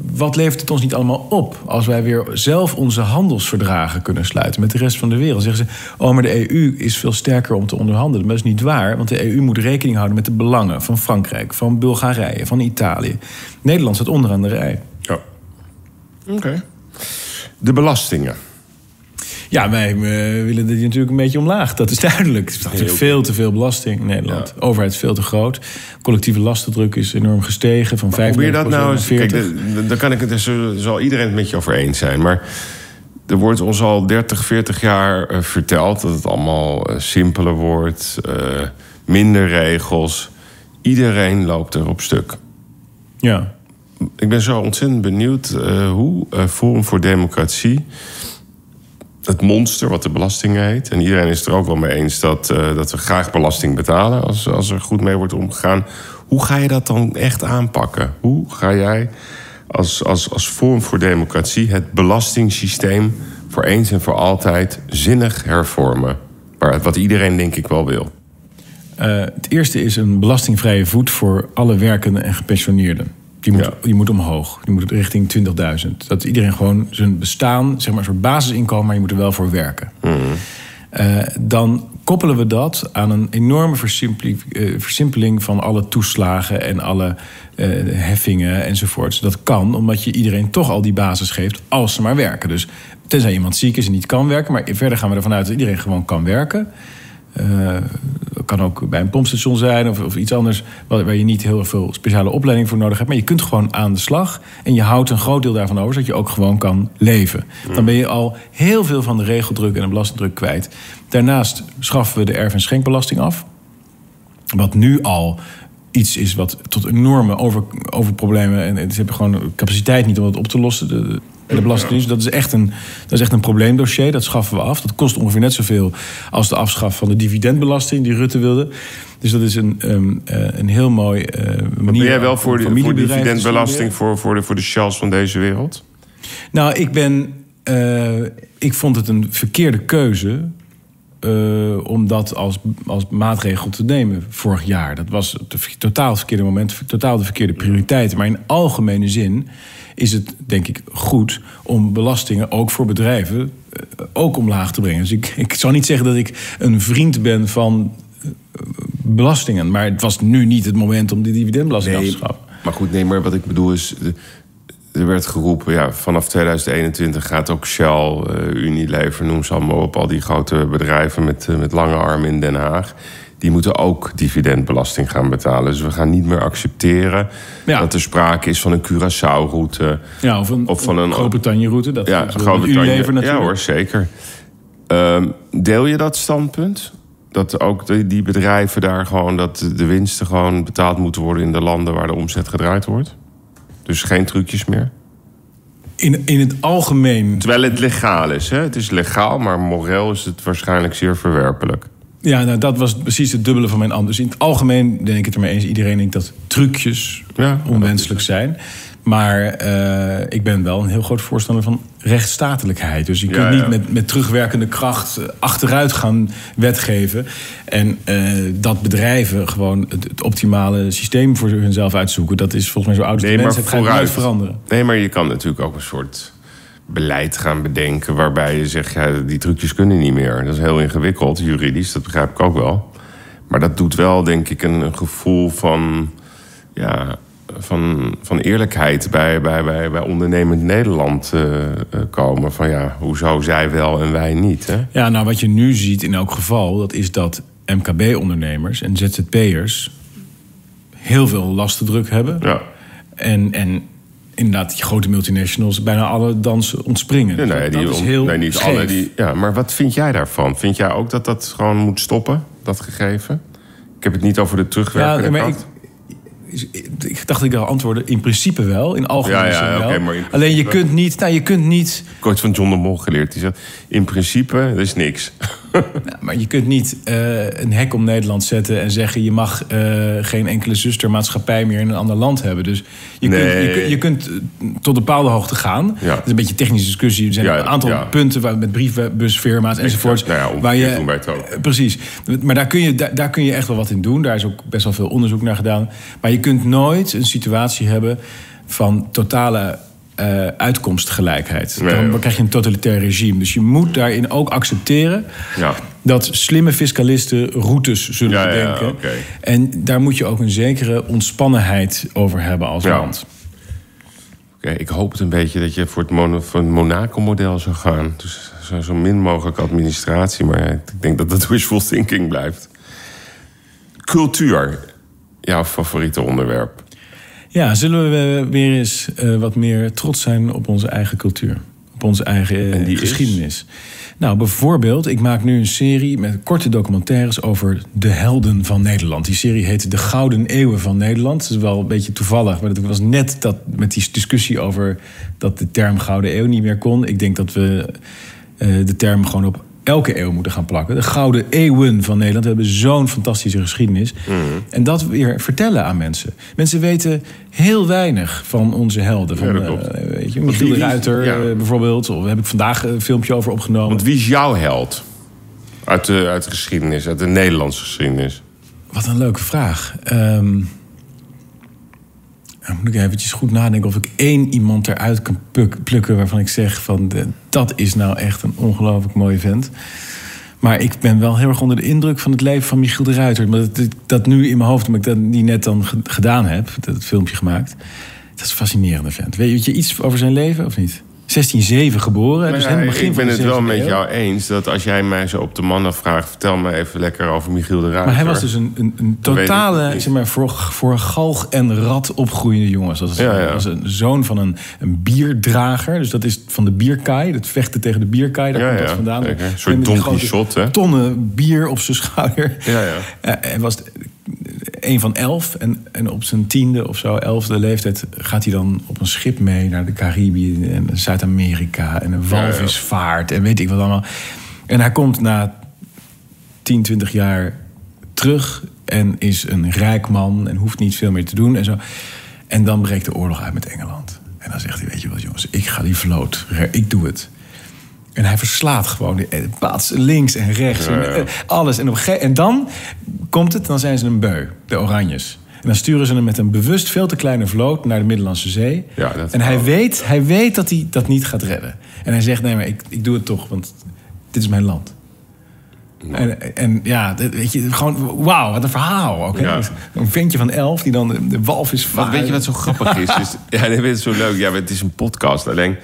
Wat levert het ons niet allemaal op als wij weer zelf onze handelsverdragen kunnen sluiten met de rest van de wereld? Zeggen ze, oh, maar de EU is veel sterker om te onderhandelen. Maar dat is niet waar, want de EU moet rekening houden met de belangen van Frankrijk, van Bulgarije, van Italië. Nederland staat onderaan de rij. Ja. Oké. De belastingen. Ja, wij eh, willen die natuurlijk een beetje omlaag. Dat is duidelijk. Het is veel te veel belasting in Nederland. De overheid is veel te groot. Collectieve lastendruk is enorm gestegen. Van 35% Probeer dat nou eens. 40. Kijk, daar kan ik het, daar zal iedereen het met je over eens zijn. Maar er wordt ons al 30, 40 jaar eh, verteld dat het allemaal eh, simpeler wordt, minder regels. Iedereen loopt er op stuk. Ja. Ik ben zo ontzettend benieuwd hoe Forum voor Democratie, het monster wat de belastingen heet, en iedereen is het er ook wel mee eens dat, eh, dat we graag belasting betalen als, als er goed mee wordt omgegaan. Hoe ga je dat dan echt aanpakken? Hoe ga jij als, als, als Forum voor Democratie het belastingssysteem voor eens en voor altijd zinnig hervormen? Wat iedereen denk ik wel wil. Eh, het eerste is een belastingvrije voet voor alle werkenden en gepensioneerden. Die moet, Ja. die moet omhoog. Die moet richting 20.000. Dat iedereen gewoon zijn bestaan, zeg maar, een soort basisinkomen, maar je moet er wel voor werken. Uh, dan koppelen we dat aan een enorme uh, versimpeling van alle toeslagen en alle uh, heffingen enzovoorts. Dat kan omdat je iedereen toch al die basis geeft als ze maar werken. Dus tenzij iemand ziek is en niet kan werken, maar verder gaan we ervan uit dat iedereen gewoon kan werken. Uh, kan ook bij een pompstation zijn of, of iets anders waar je niet heel veel speciale opleiding voor nodig hebt. Maar je kunt gewoon aan de slag en je houdt een groot deel daarvan over, zodat je ook gewoon kan leven. Dan ben je al heel veel van de regeldruk en de belastingdruk kwijt. Daarnaast schaffen we de erf- en schenkbelasting af. Wat nu al iets is wat tot enorme over, overproblemen. En ze hebben gewoon capaciteit niet om het op te lossen. De, de Belastingdienst. Dat is, echt een, dat is echt een probleemdossier. Dat schaffen we af. Dat kost ongeveer net zoveel als de afschaf van de dividendbelasting die Rutte wilde. Dus dat is een, um, een heel mooi uh, manier. ben jij wel voor, de, voor dividendbelasting voor, voor, de, voor de shells van deze wereld? Nou, ik ben. Uh, ik vond het een verkeerde keuze. Uh, om dat als, als maatregel te nemen vorig jaar. Dat was het totaal het verkeerde moment, totaal de verkeerde prioriteiten. Maar in algemene zin is het denk ik goed om belastingen ook voor bedrijven uh, ook omlaag te brengen. Dus ik, ik zou niet zeggen dat ik een vriend ben van uh, belastingen. Maar het was nu niet het moment om die dividendbelasting nee, af te schaffen. Maar goed, nee, maar wat ik bedoel is er werd geroepen, ja, vanaf 2021 gaat ook Shell, uh, Unilever, noem ze allemaal op, al die grote bedrijven met, uh, met lange armen in Den Haag. Die moeten ook dividendbelasting gaan betalen. Dus we gaan niet meer accepteren ja. dat er sprake is van een Curaçao-route. Ja, of een, of van een Groot-Brittannië-route. Dat ja, Groot-Brittannië. natuurlijk. Ja hoor, zeker. Um, deel je dat standpunt? Dat ook die, die bedrijven daar gewoon, dat de winsten gewoon betaald moeten worden in de landen waar de omzet gedraaid wordt? Dus geen trucjes meer? In, in het algemeen. Terwijl het legaal is. Hè? Het is legaal, maar moreel is het waarschijnlijk zeer verwerpelijk. Ja, nou, dat was precies het dubbele van mijn antwoord. Dus in het algemeen denk ik het ermee eens. Iedereen denkt dat trucjes ja, onwenselijk zijn. Maar uh, ik ben wel een heel groot voorstander van rechtsstatelijkheid. Dus je kunt ja, ja. niet met, met terugwerkende kracht achteruit gaan wetgeven. En uh, dat bedrijven gewoon het, het, optimale systeem voor hunzelf uitzoeken. Dat is volgens mij zo oud als nee, de. Het gaat veranderen. Nee, maar je kan natuurlijk ook een soort beleid gaan bedenken... waarbij je zegt, ja, die trucjes kunnen niet meer. Dat is heel ingewikkeld, juridisch, dat begrijp ik ook wel. Maar dat doet wel, denk ik, een, een gevoel van... Ja, van, van eerlijkheid bij, bij, bij, bij ondernemend Nederland uh, komen. Van ja, hoezo zij wel en wij niet? Hè? Ja, nou wat je nu ziet in elk geval, dat is dat MKB-ondernemers en ZZP'ers heel veel lastendruk hebben. Ja. En, en inderdaad, die grote multinationals bijna alle dansen ontspringen. Ja, nee, die, dat is heel nee, niet scheef. alle. Die, ja, maar wat vind jij daarvan? Vind jij ook dat dat gewoon moet stoppen, dat gegeven? Ik heb het niet over de terugwerkende ja. Ik, ik dacht ik al antwoorden. In principe wel, in algemene Ja, ja, zin wel. Alleen je kunt niet, nou, je kunt niet, Ik heb ooit van John de Mol geleerd. Die zegt, in principe, er is niks. Maar je kunt niet eh, een hek om Nederland zetten en zeggen je mag eh, geen enkele zustermaatschappij meer in een ander land hebben. Dus je, Nee. kunt, je, je kunt eh, tot een bepaalde hoogte gaan. Ja. Het is een beetje een technische discussie. Er zijn Ja, een aantal punten waar, met briefbusfirma's enzovoorts. Nou ja, waar je, doen wij het ook. Precies. Maar daar kun, je, daar, daar kun je echt wel wat in doen. Daar is ook best wel veel onderzoek naar gedaan. Maar je kunt nooit een situatie hebben van totale eh, uitkomstgelijkheid. Nee, Dan krijg je een totalitair regime. Dus je moet daarin ook accepteren Ja. dat slimme fiscalisten routes zullen Ja, ja, bedenken. En daar moet je ook een zekere ontspannenheid over hebben als Ja. land. Oké, ik hoop het een beetje dat je voor het, voor het Monaco-model zou gaan. Dus zo, zo min mogelijk administratie. Maar ik denk dat dat wishful thinking blijft. Cultuur. Jouw favoriete onderwerp. Ja, zullen we weer eens eh, wat meer trots zijn op onze eigen cultuur? Op onze eigen eh, is? geschiedenis. Nou, bijvoorbeeld, ik maak nu een serie met korte documentaires over de helden van Nederland. Die serie heet De Gouden Eeuwen van Nederland. Dat is wel een beetje toevallig, maar het was net dat met die discussie over dat de term Gouden Eeuw niet meer kon. Ik denk dat we eh, de term gewoon op elke eeuw moeten gaan plakken. De Gouden Eeuwen van Nederland. We hebben zo'n fantastische geschiedenis. En dat weer vertellen aan mensen. Mensen weten heel weinig van onze helden. Van, Ja, eh, weet je, Michiel de wie- Ruiter ja. eh, bijvoorbeeld. Of daar heb ik vandaag een filmpje over opgenomen. Want wie is jouw held? Uit de, uit de geschiedenis, uit de Nederlandse geschiedenis. Wat een leuke vraag. Ehm, dan moet ik eventjes goed nadenken of ik één iemand eruit kan plukken... waarvan ik zeg van, dat is nou echt een ongelooflijk mooie vent. Maar ik ben wel heel erg onder de indruk van het leven van Michiel de Ruiter. Maar dat, dat nu in mijn hoofd, omdat ik dat die net dan gedaan heb, dat filmpje gemaakt. Dat is een fascinerende vent. Weet je iets over zijn leven of niet? 1607 geboren. Dus ja, begin ik ben het wel met jou eens dat als jij mij zo op de mannen vraagt... vertel me even lekker over Michiel de Ruiter. Maar hij was dus een, een, een totale, zeg maar, voor, voor galg en rat opgroeiende jongen. Dat was, ja, was een zoon van een, een bierdrager. Dus dat is van de bierkaai. Dat vechten tegen de bierkaai, daar komt dat vandaan. Een soort Don Quixote, hè? Tonnen bier op zijn schouder. Ja, ja. Uh, en was een van elf. En, en op zijn tiende of zo, elfde leeftijd, gaat hij dan op een schip mee naar de Caribië en Zuid-Amerika en een walvisvaart en weet ik wat allemaal. En hij komt na 10, 20 jaar terug en is een rijk man en hoeft niet veel meer te doen en zo. En dan breekt de oorlog uit met Engeland. En dan zegt hij: Weet je wat, jongens, ik ga die vloot, ik doe het. En hij verslaat gewoon de paats links en rechts. En eh, alles. En, op en dan komt het, dan zijn ze een beu, de Oranjes. En dan sturen ze hem met een bewust veel te kleine vloot naar de Middellandse Zee. Ja, dat en hij weet, hij weet dat hij dat niet gaat redden. En hij zegt: Nee, maar ik, ik doe het toch, want dit is mijn land. En, en, ja, weet je, gewoon, wauw, wat een verhaal. Ook, Een ventje van elf die dan de, walvis vaart. Weet je wat zo grappig is? is ja, dat is zo leuk. Ja, het is een podcast. Alleen,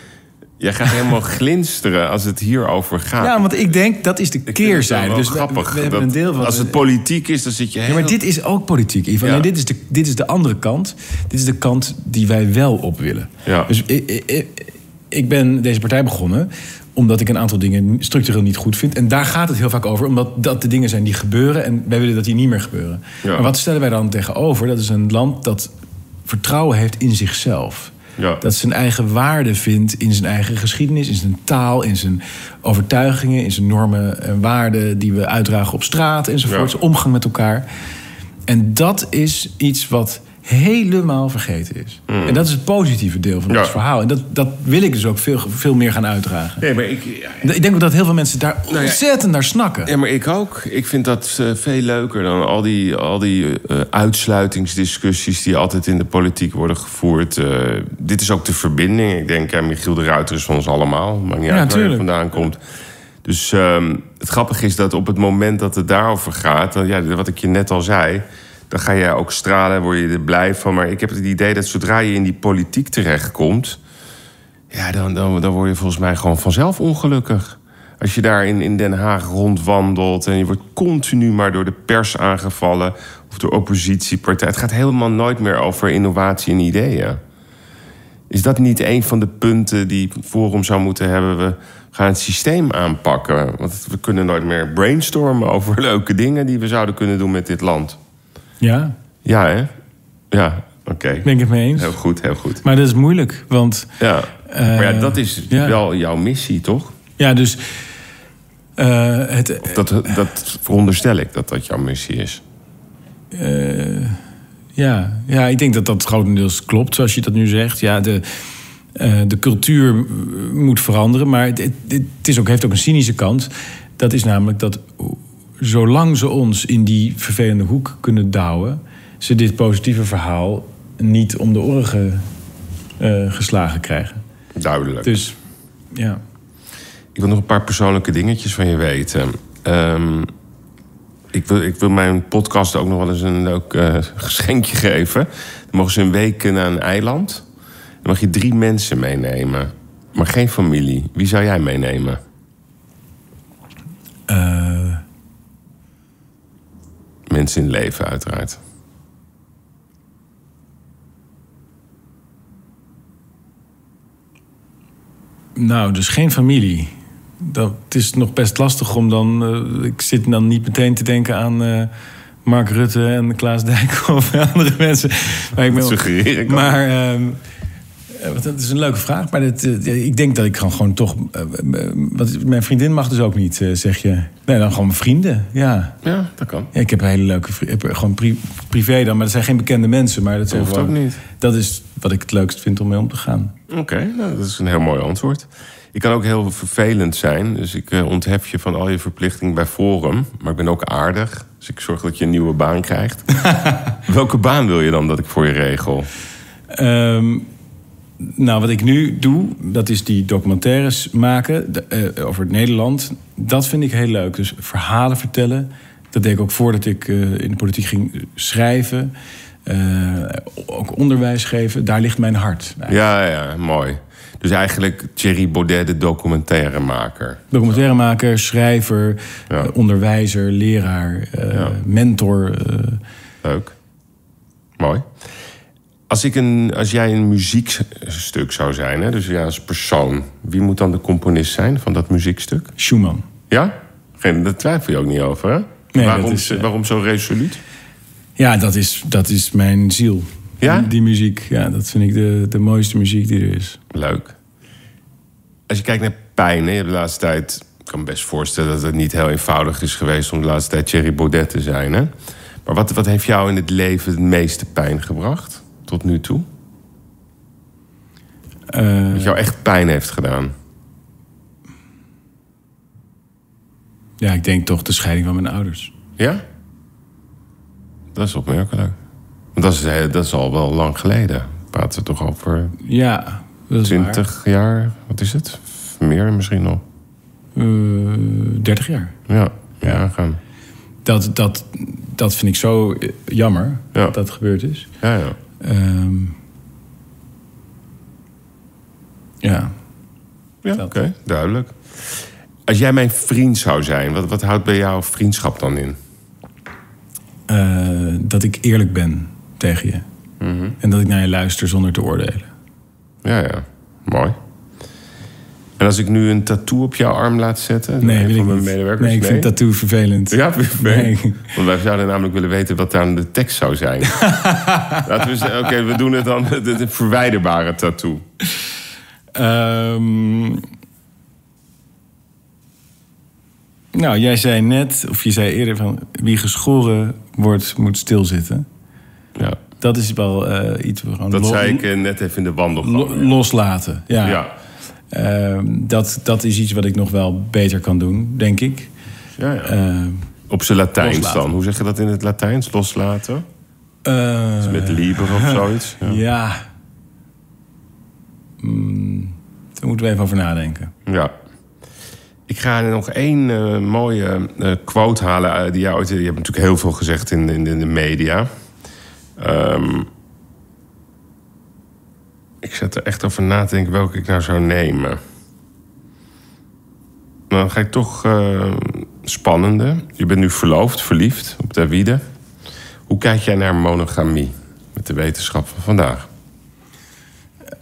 Jij gaat helemaal glinsteren als het hierover gaat. Ja, want ik denk dat is de keerzijde. Dus grappig. We, hebben een deel van. Als het politiek is, dan zit je. Heel... Ja, maar dit is ook politiek, Ivan. Ja. dit, is de, dit is de andere kant. Dit is de kant die wij wel op willen. Ja. Dus ik, ik, ik ben deze partij begonnen omdat ik een aantal dingen structureel niet goed vind. En daar gaat het heel vaak over, omdat dat de dingen zijn die gebeuren en wij willen dat die niet meer gebeuren. Ja. Maar wat stellen wij dan tegenover? Dat is een land dat vertrouwen heeft in zichzelf. Ja. Dat zijn eigen waarde vindt in zijn eigen geschiedenis, in zijn taal, in zijn overtuigingen, in zijn normen en waarden die we uitdragen op straat enzovoort. Ja. Omgang met elkaar. En dat is iets wat helemaal vergeten is. Mm. En dat is het positieve deel van het verhaal. En dat, dat wil ik dus ook veel, veel meer gaan uitdragen. Nee, maar ik, ik denk ook dat heel veel mensen daar nou ontzettend naar snakken. Ja, maar ik ook. Ik vind dat uh, veel leuker dan al die, al die uh, uitsluitingsdiscussies... die altijd in de politiek worden gevoerd. Uh, dit is ook de verbinding. Ik denk, Michiel de Ruiter is van ons allemaal. Maar niet ja, uit waar je vandaan komt. Dus um, het grappige is dat op het moment dat het daarover gaat... Dan, ja, wat ik je net al zei dan ga je ook stralen, word je er blij van. Maar ik heb het idee dat zodra je in die politiek terechtkomt... ja, dan, dan, dan word je volgens mij gewoon vanzelf ongelukkig. Als je daar in, in Den Haag rondwandelt en je wordt continu maar door de pers aangevallen... of door oppositiepartijen. Het gaat helemaal nooit meer over innovatie en ideeën. Is dat niet een van de punten die Forum zou moeten hebben? We gaan het systeem aanpakken. Want we kunnen nooit meer brainstormen over leuke dingen... die we zouden kunnen doen met dit land. Ja. Ja, hè? Ja, oké. Ben ik het mee eens. Heel goed, heel goed. Maar dat is moeilijk, want... Ja, maar ja, dat is ja. wel jouw missie, toch? Ja, dus... Uh, het, dat, dat veronderstel ik, dat dat jouw missie is. Uh, ja. ja, ik denk dat dat grotendeels klopt, zoals je dat nu zegt. Ja, de, de cultuur moet veranderen, maar het, het, het is ook, heeft ook een cynische kant. Dat is namelijk dat zolang ze ons in die vervelende hoek kunnen douwen, ze dit positieve verhaal niet om de oren ge, uh, geslagen krijgen. Duidelijk. Dus ja. Ik wil nog een paar persoonlijke dingetjes van je weten. Um, ik, wil, ik wil mijn podcast ook nog wel eens een leuk uh, geschenkje geven. Dan mogen ze een week naar een eiland. Dan mag je drie mensen meenemen, maar geen familie. Wie zou jij meenemen? Uh, mensen in leven, uiteraard. Nou, dus geen familie. Dat is nog best lastig om dan. Uh, ik zit dan niet meteen te denken aan uh, Mark Rutte en Klaas Dijk of andere mensen. Maar ik ben, suggereer ik Maar. Uh, eh, dat is een leuke vraag, maar dat, uh, ik denk dat ik gewoon, gewoon toch. Uh, wat, mijn vriendin mag dus ook niet, zeg je. Nee, dan gewoon mijn vrienden, ja. Ja, dat kan. Ja, ik heb een hele leuke vrienden, gewoon pri privé dan, maar dat zijn geen bekende mensen. Maar dat, dat hoeft ook niet. Dat is wat ik het leukst vind om mee om te gaan. Oké, nou, dat is een heel mooi antwoord. Ik kan ook heel vervelend zijn, dus ik onthef je van al je verplichtingen bij Forum. Maar ik ben ook aardig, dus ik zorg dat je een nieuwe baan krijgt. Welke baan wil je dan dat ik voor je regel? Um, Nou, wat ik nu doe, dat is die documentaires maken de, eh, over Nederland. Dat vind ik heel leuk. Dus verhalen vertellen. Dat deed ik ook voordat ik eh, in de politiek ging schrijven. Eh, ook onderwijs geven. Daar ligt mijn hart. Ja, ja, mooi. Dus eigenlijk Thierry Baudet, de documentairemaker. Documentairemaker, schrijver, Ja. onderwijzer, leraar, Ja. mentor. Leuk. Mooi. Als, ik een, als jij een muziekstuk zou zijn, hè, dus ja, als persoon, wie moet dan de componist zijn van dat muziekstuk? Schumann. Ja? Geen, daar twijfel je ook niet over, hè? Nee, waarom, is, eh, waarom zo resoluut? Ja, dat is, dat is mijn ziel. Ja? Die, die muziek, ja, dat vind ik de, de mooiste muziek die er is. Leuk. Als je kijkt naar pijn, hè, je hebt de laatste tijd... Ik kan me best voorstellen dat het niet heel eenvoudig is geweest... om de laatste tijd Thierry Baudet te zijn, hè? Maar wat, wat heeft jou in het leven het meeste pijn gebracht? Tot nu toe? Eh, Wat jou echt pijn heeft gedaan? ja, ik denk toch de scheiding van mijn ouders. Ja? Dat is opmerkelijk. Want dat is, eh, dat is al wel lang geleden. Praten we toch over Ja, dat is 20 jaar? Wat is het? Meer misschien nog. waar. Eh, 30 jaar. Ja, ja, gaan. Dat, dat, dat vind ik zo jammer Ja. dat dat gebeurd is. Ja, ja. Ehm, ja, Ja, oké, duidelijk. Als jij mijn vriend zou zijn, wat, wat houdt bij jou vriendschap dan in? eh, dat ik eerlijk ben tegen je. Mhm. En dat ik naar je luister zonder te oordelen. Ja, ja. Mooi. En als ik nu een tattoo op jouw arm laat zetten? Nee, wil ik mijn niet. medewerkers? Nee, ik vind tattoo vervelend. Ja, je Nee. vervelend? Want wij zouden namelijk willen weten wat daar de tekst zou zijn. Laten we zeggen, oké, we doen het dan, de, de verwijderbare tattoo. Ehm, nou, jij zei net, of je zei eerder van... wie geschoren wordt, moet stilzitten. Ja, Dat is wel eh, iets... we gewoon dat zei ik eh, net even in de wandelgang. lo- loslaten. Ja. ja. Ehm, dat, dat is iets wat ik nog wel beter kan doen, denk ik. Ja, ja. Ehm, Op zijn Latijns loslaten. dan. Hoe zeg je dat in het Latijns? Loslaten? eh, Met liber of zoiets? Ja. Ja. Mm, daar moeten we even over nadenken. Ja. Ik ga er nog één eh, mooie eh, quote halen. eh, die ooit- je hebt natuurlijk heel veel gezegd in, in, in de media. Ehm, ik zet er echt over na te denken welke ik nou zou nemen. Nou, dan ga ik toch eh, spannende. Je bent nu verloofd, verliefd op Davide. Hoe kijk jij naar monogamie met de wetenschap van vandaag?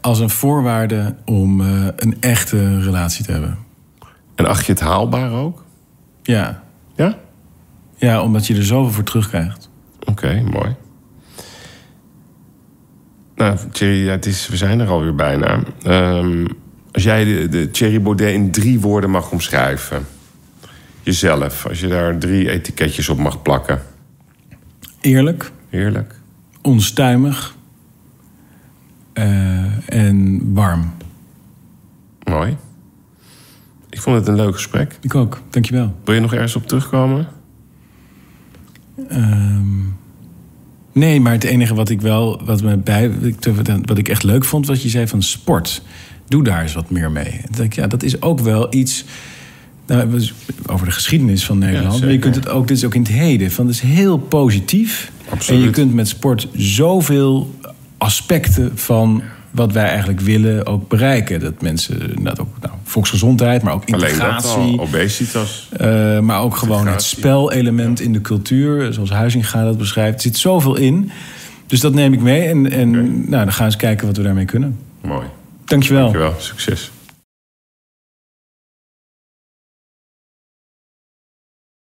Als een voorwaarde om eh, een echte relatie te hebben. En acht je het haalbaar ook? Ja. Ja? Ja, omdat je er zoveel voor terugkrijgt. Oké, mooi. Nou, Thierry, het is, we zijn er alweer bijna. Ehm, als jij de, de Thierry Baudet in drie woorden mag omschrijven. Jezelf, als je daar drie etiketjes op mag plakken. Eerlijk, Heerlijk. onstuimig eh, en warm. Mooi. Ik vond het een leuk gesprek. Ik ook, dankjewel. Wil je nog ergens op terugkomen? Ehm, nee, maar het enige wat ik wel, wat, me bij, wat ik echt leuk vond, wat je zei van sport. Doe daar eens wat meer mee. Ik, ja, dat is ook wel iets. Nou, over de geschiedenis van Nederland. maar je kunt het ook, dit is ook in het heden. Van, het is heel positief. Absoluut. En je kunt met sport zoveel aspecten van wat wij eigenlijk willen ook bereiken. Dat mensen, inderdaad ook nou, volksgezondheid, maar ook Alleen dat integratie. al. Obesitas. Eh, maar ook gewoon het spelelement in de cultuur, zoals Huizinga dat beschrijft. Er zit zoveel in. Dus dat neem ik mee. En, en nou, dan gaan we eens kijken wat we daarmee kunnen. Mooi. Dankjewel. Dankjewel. Succes.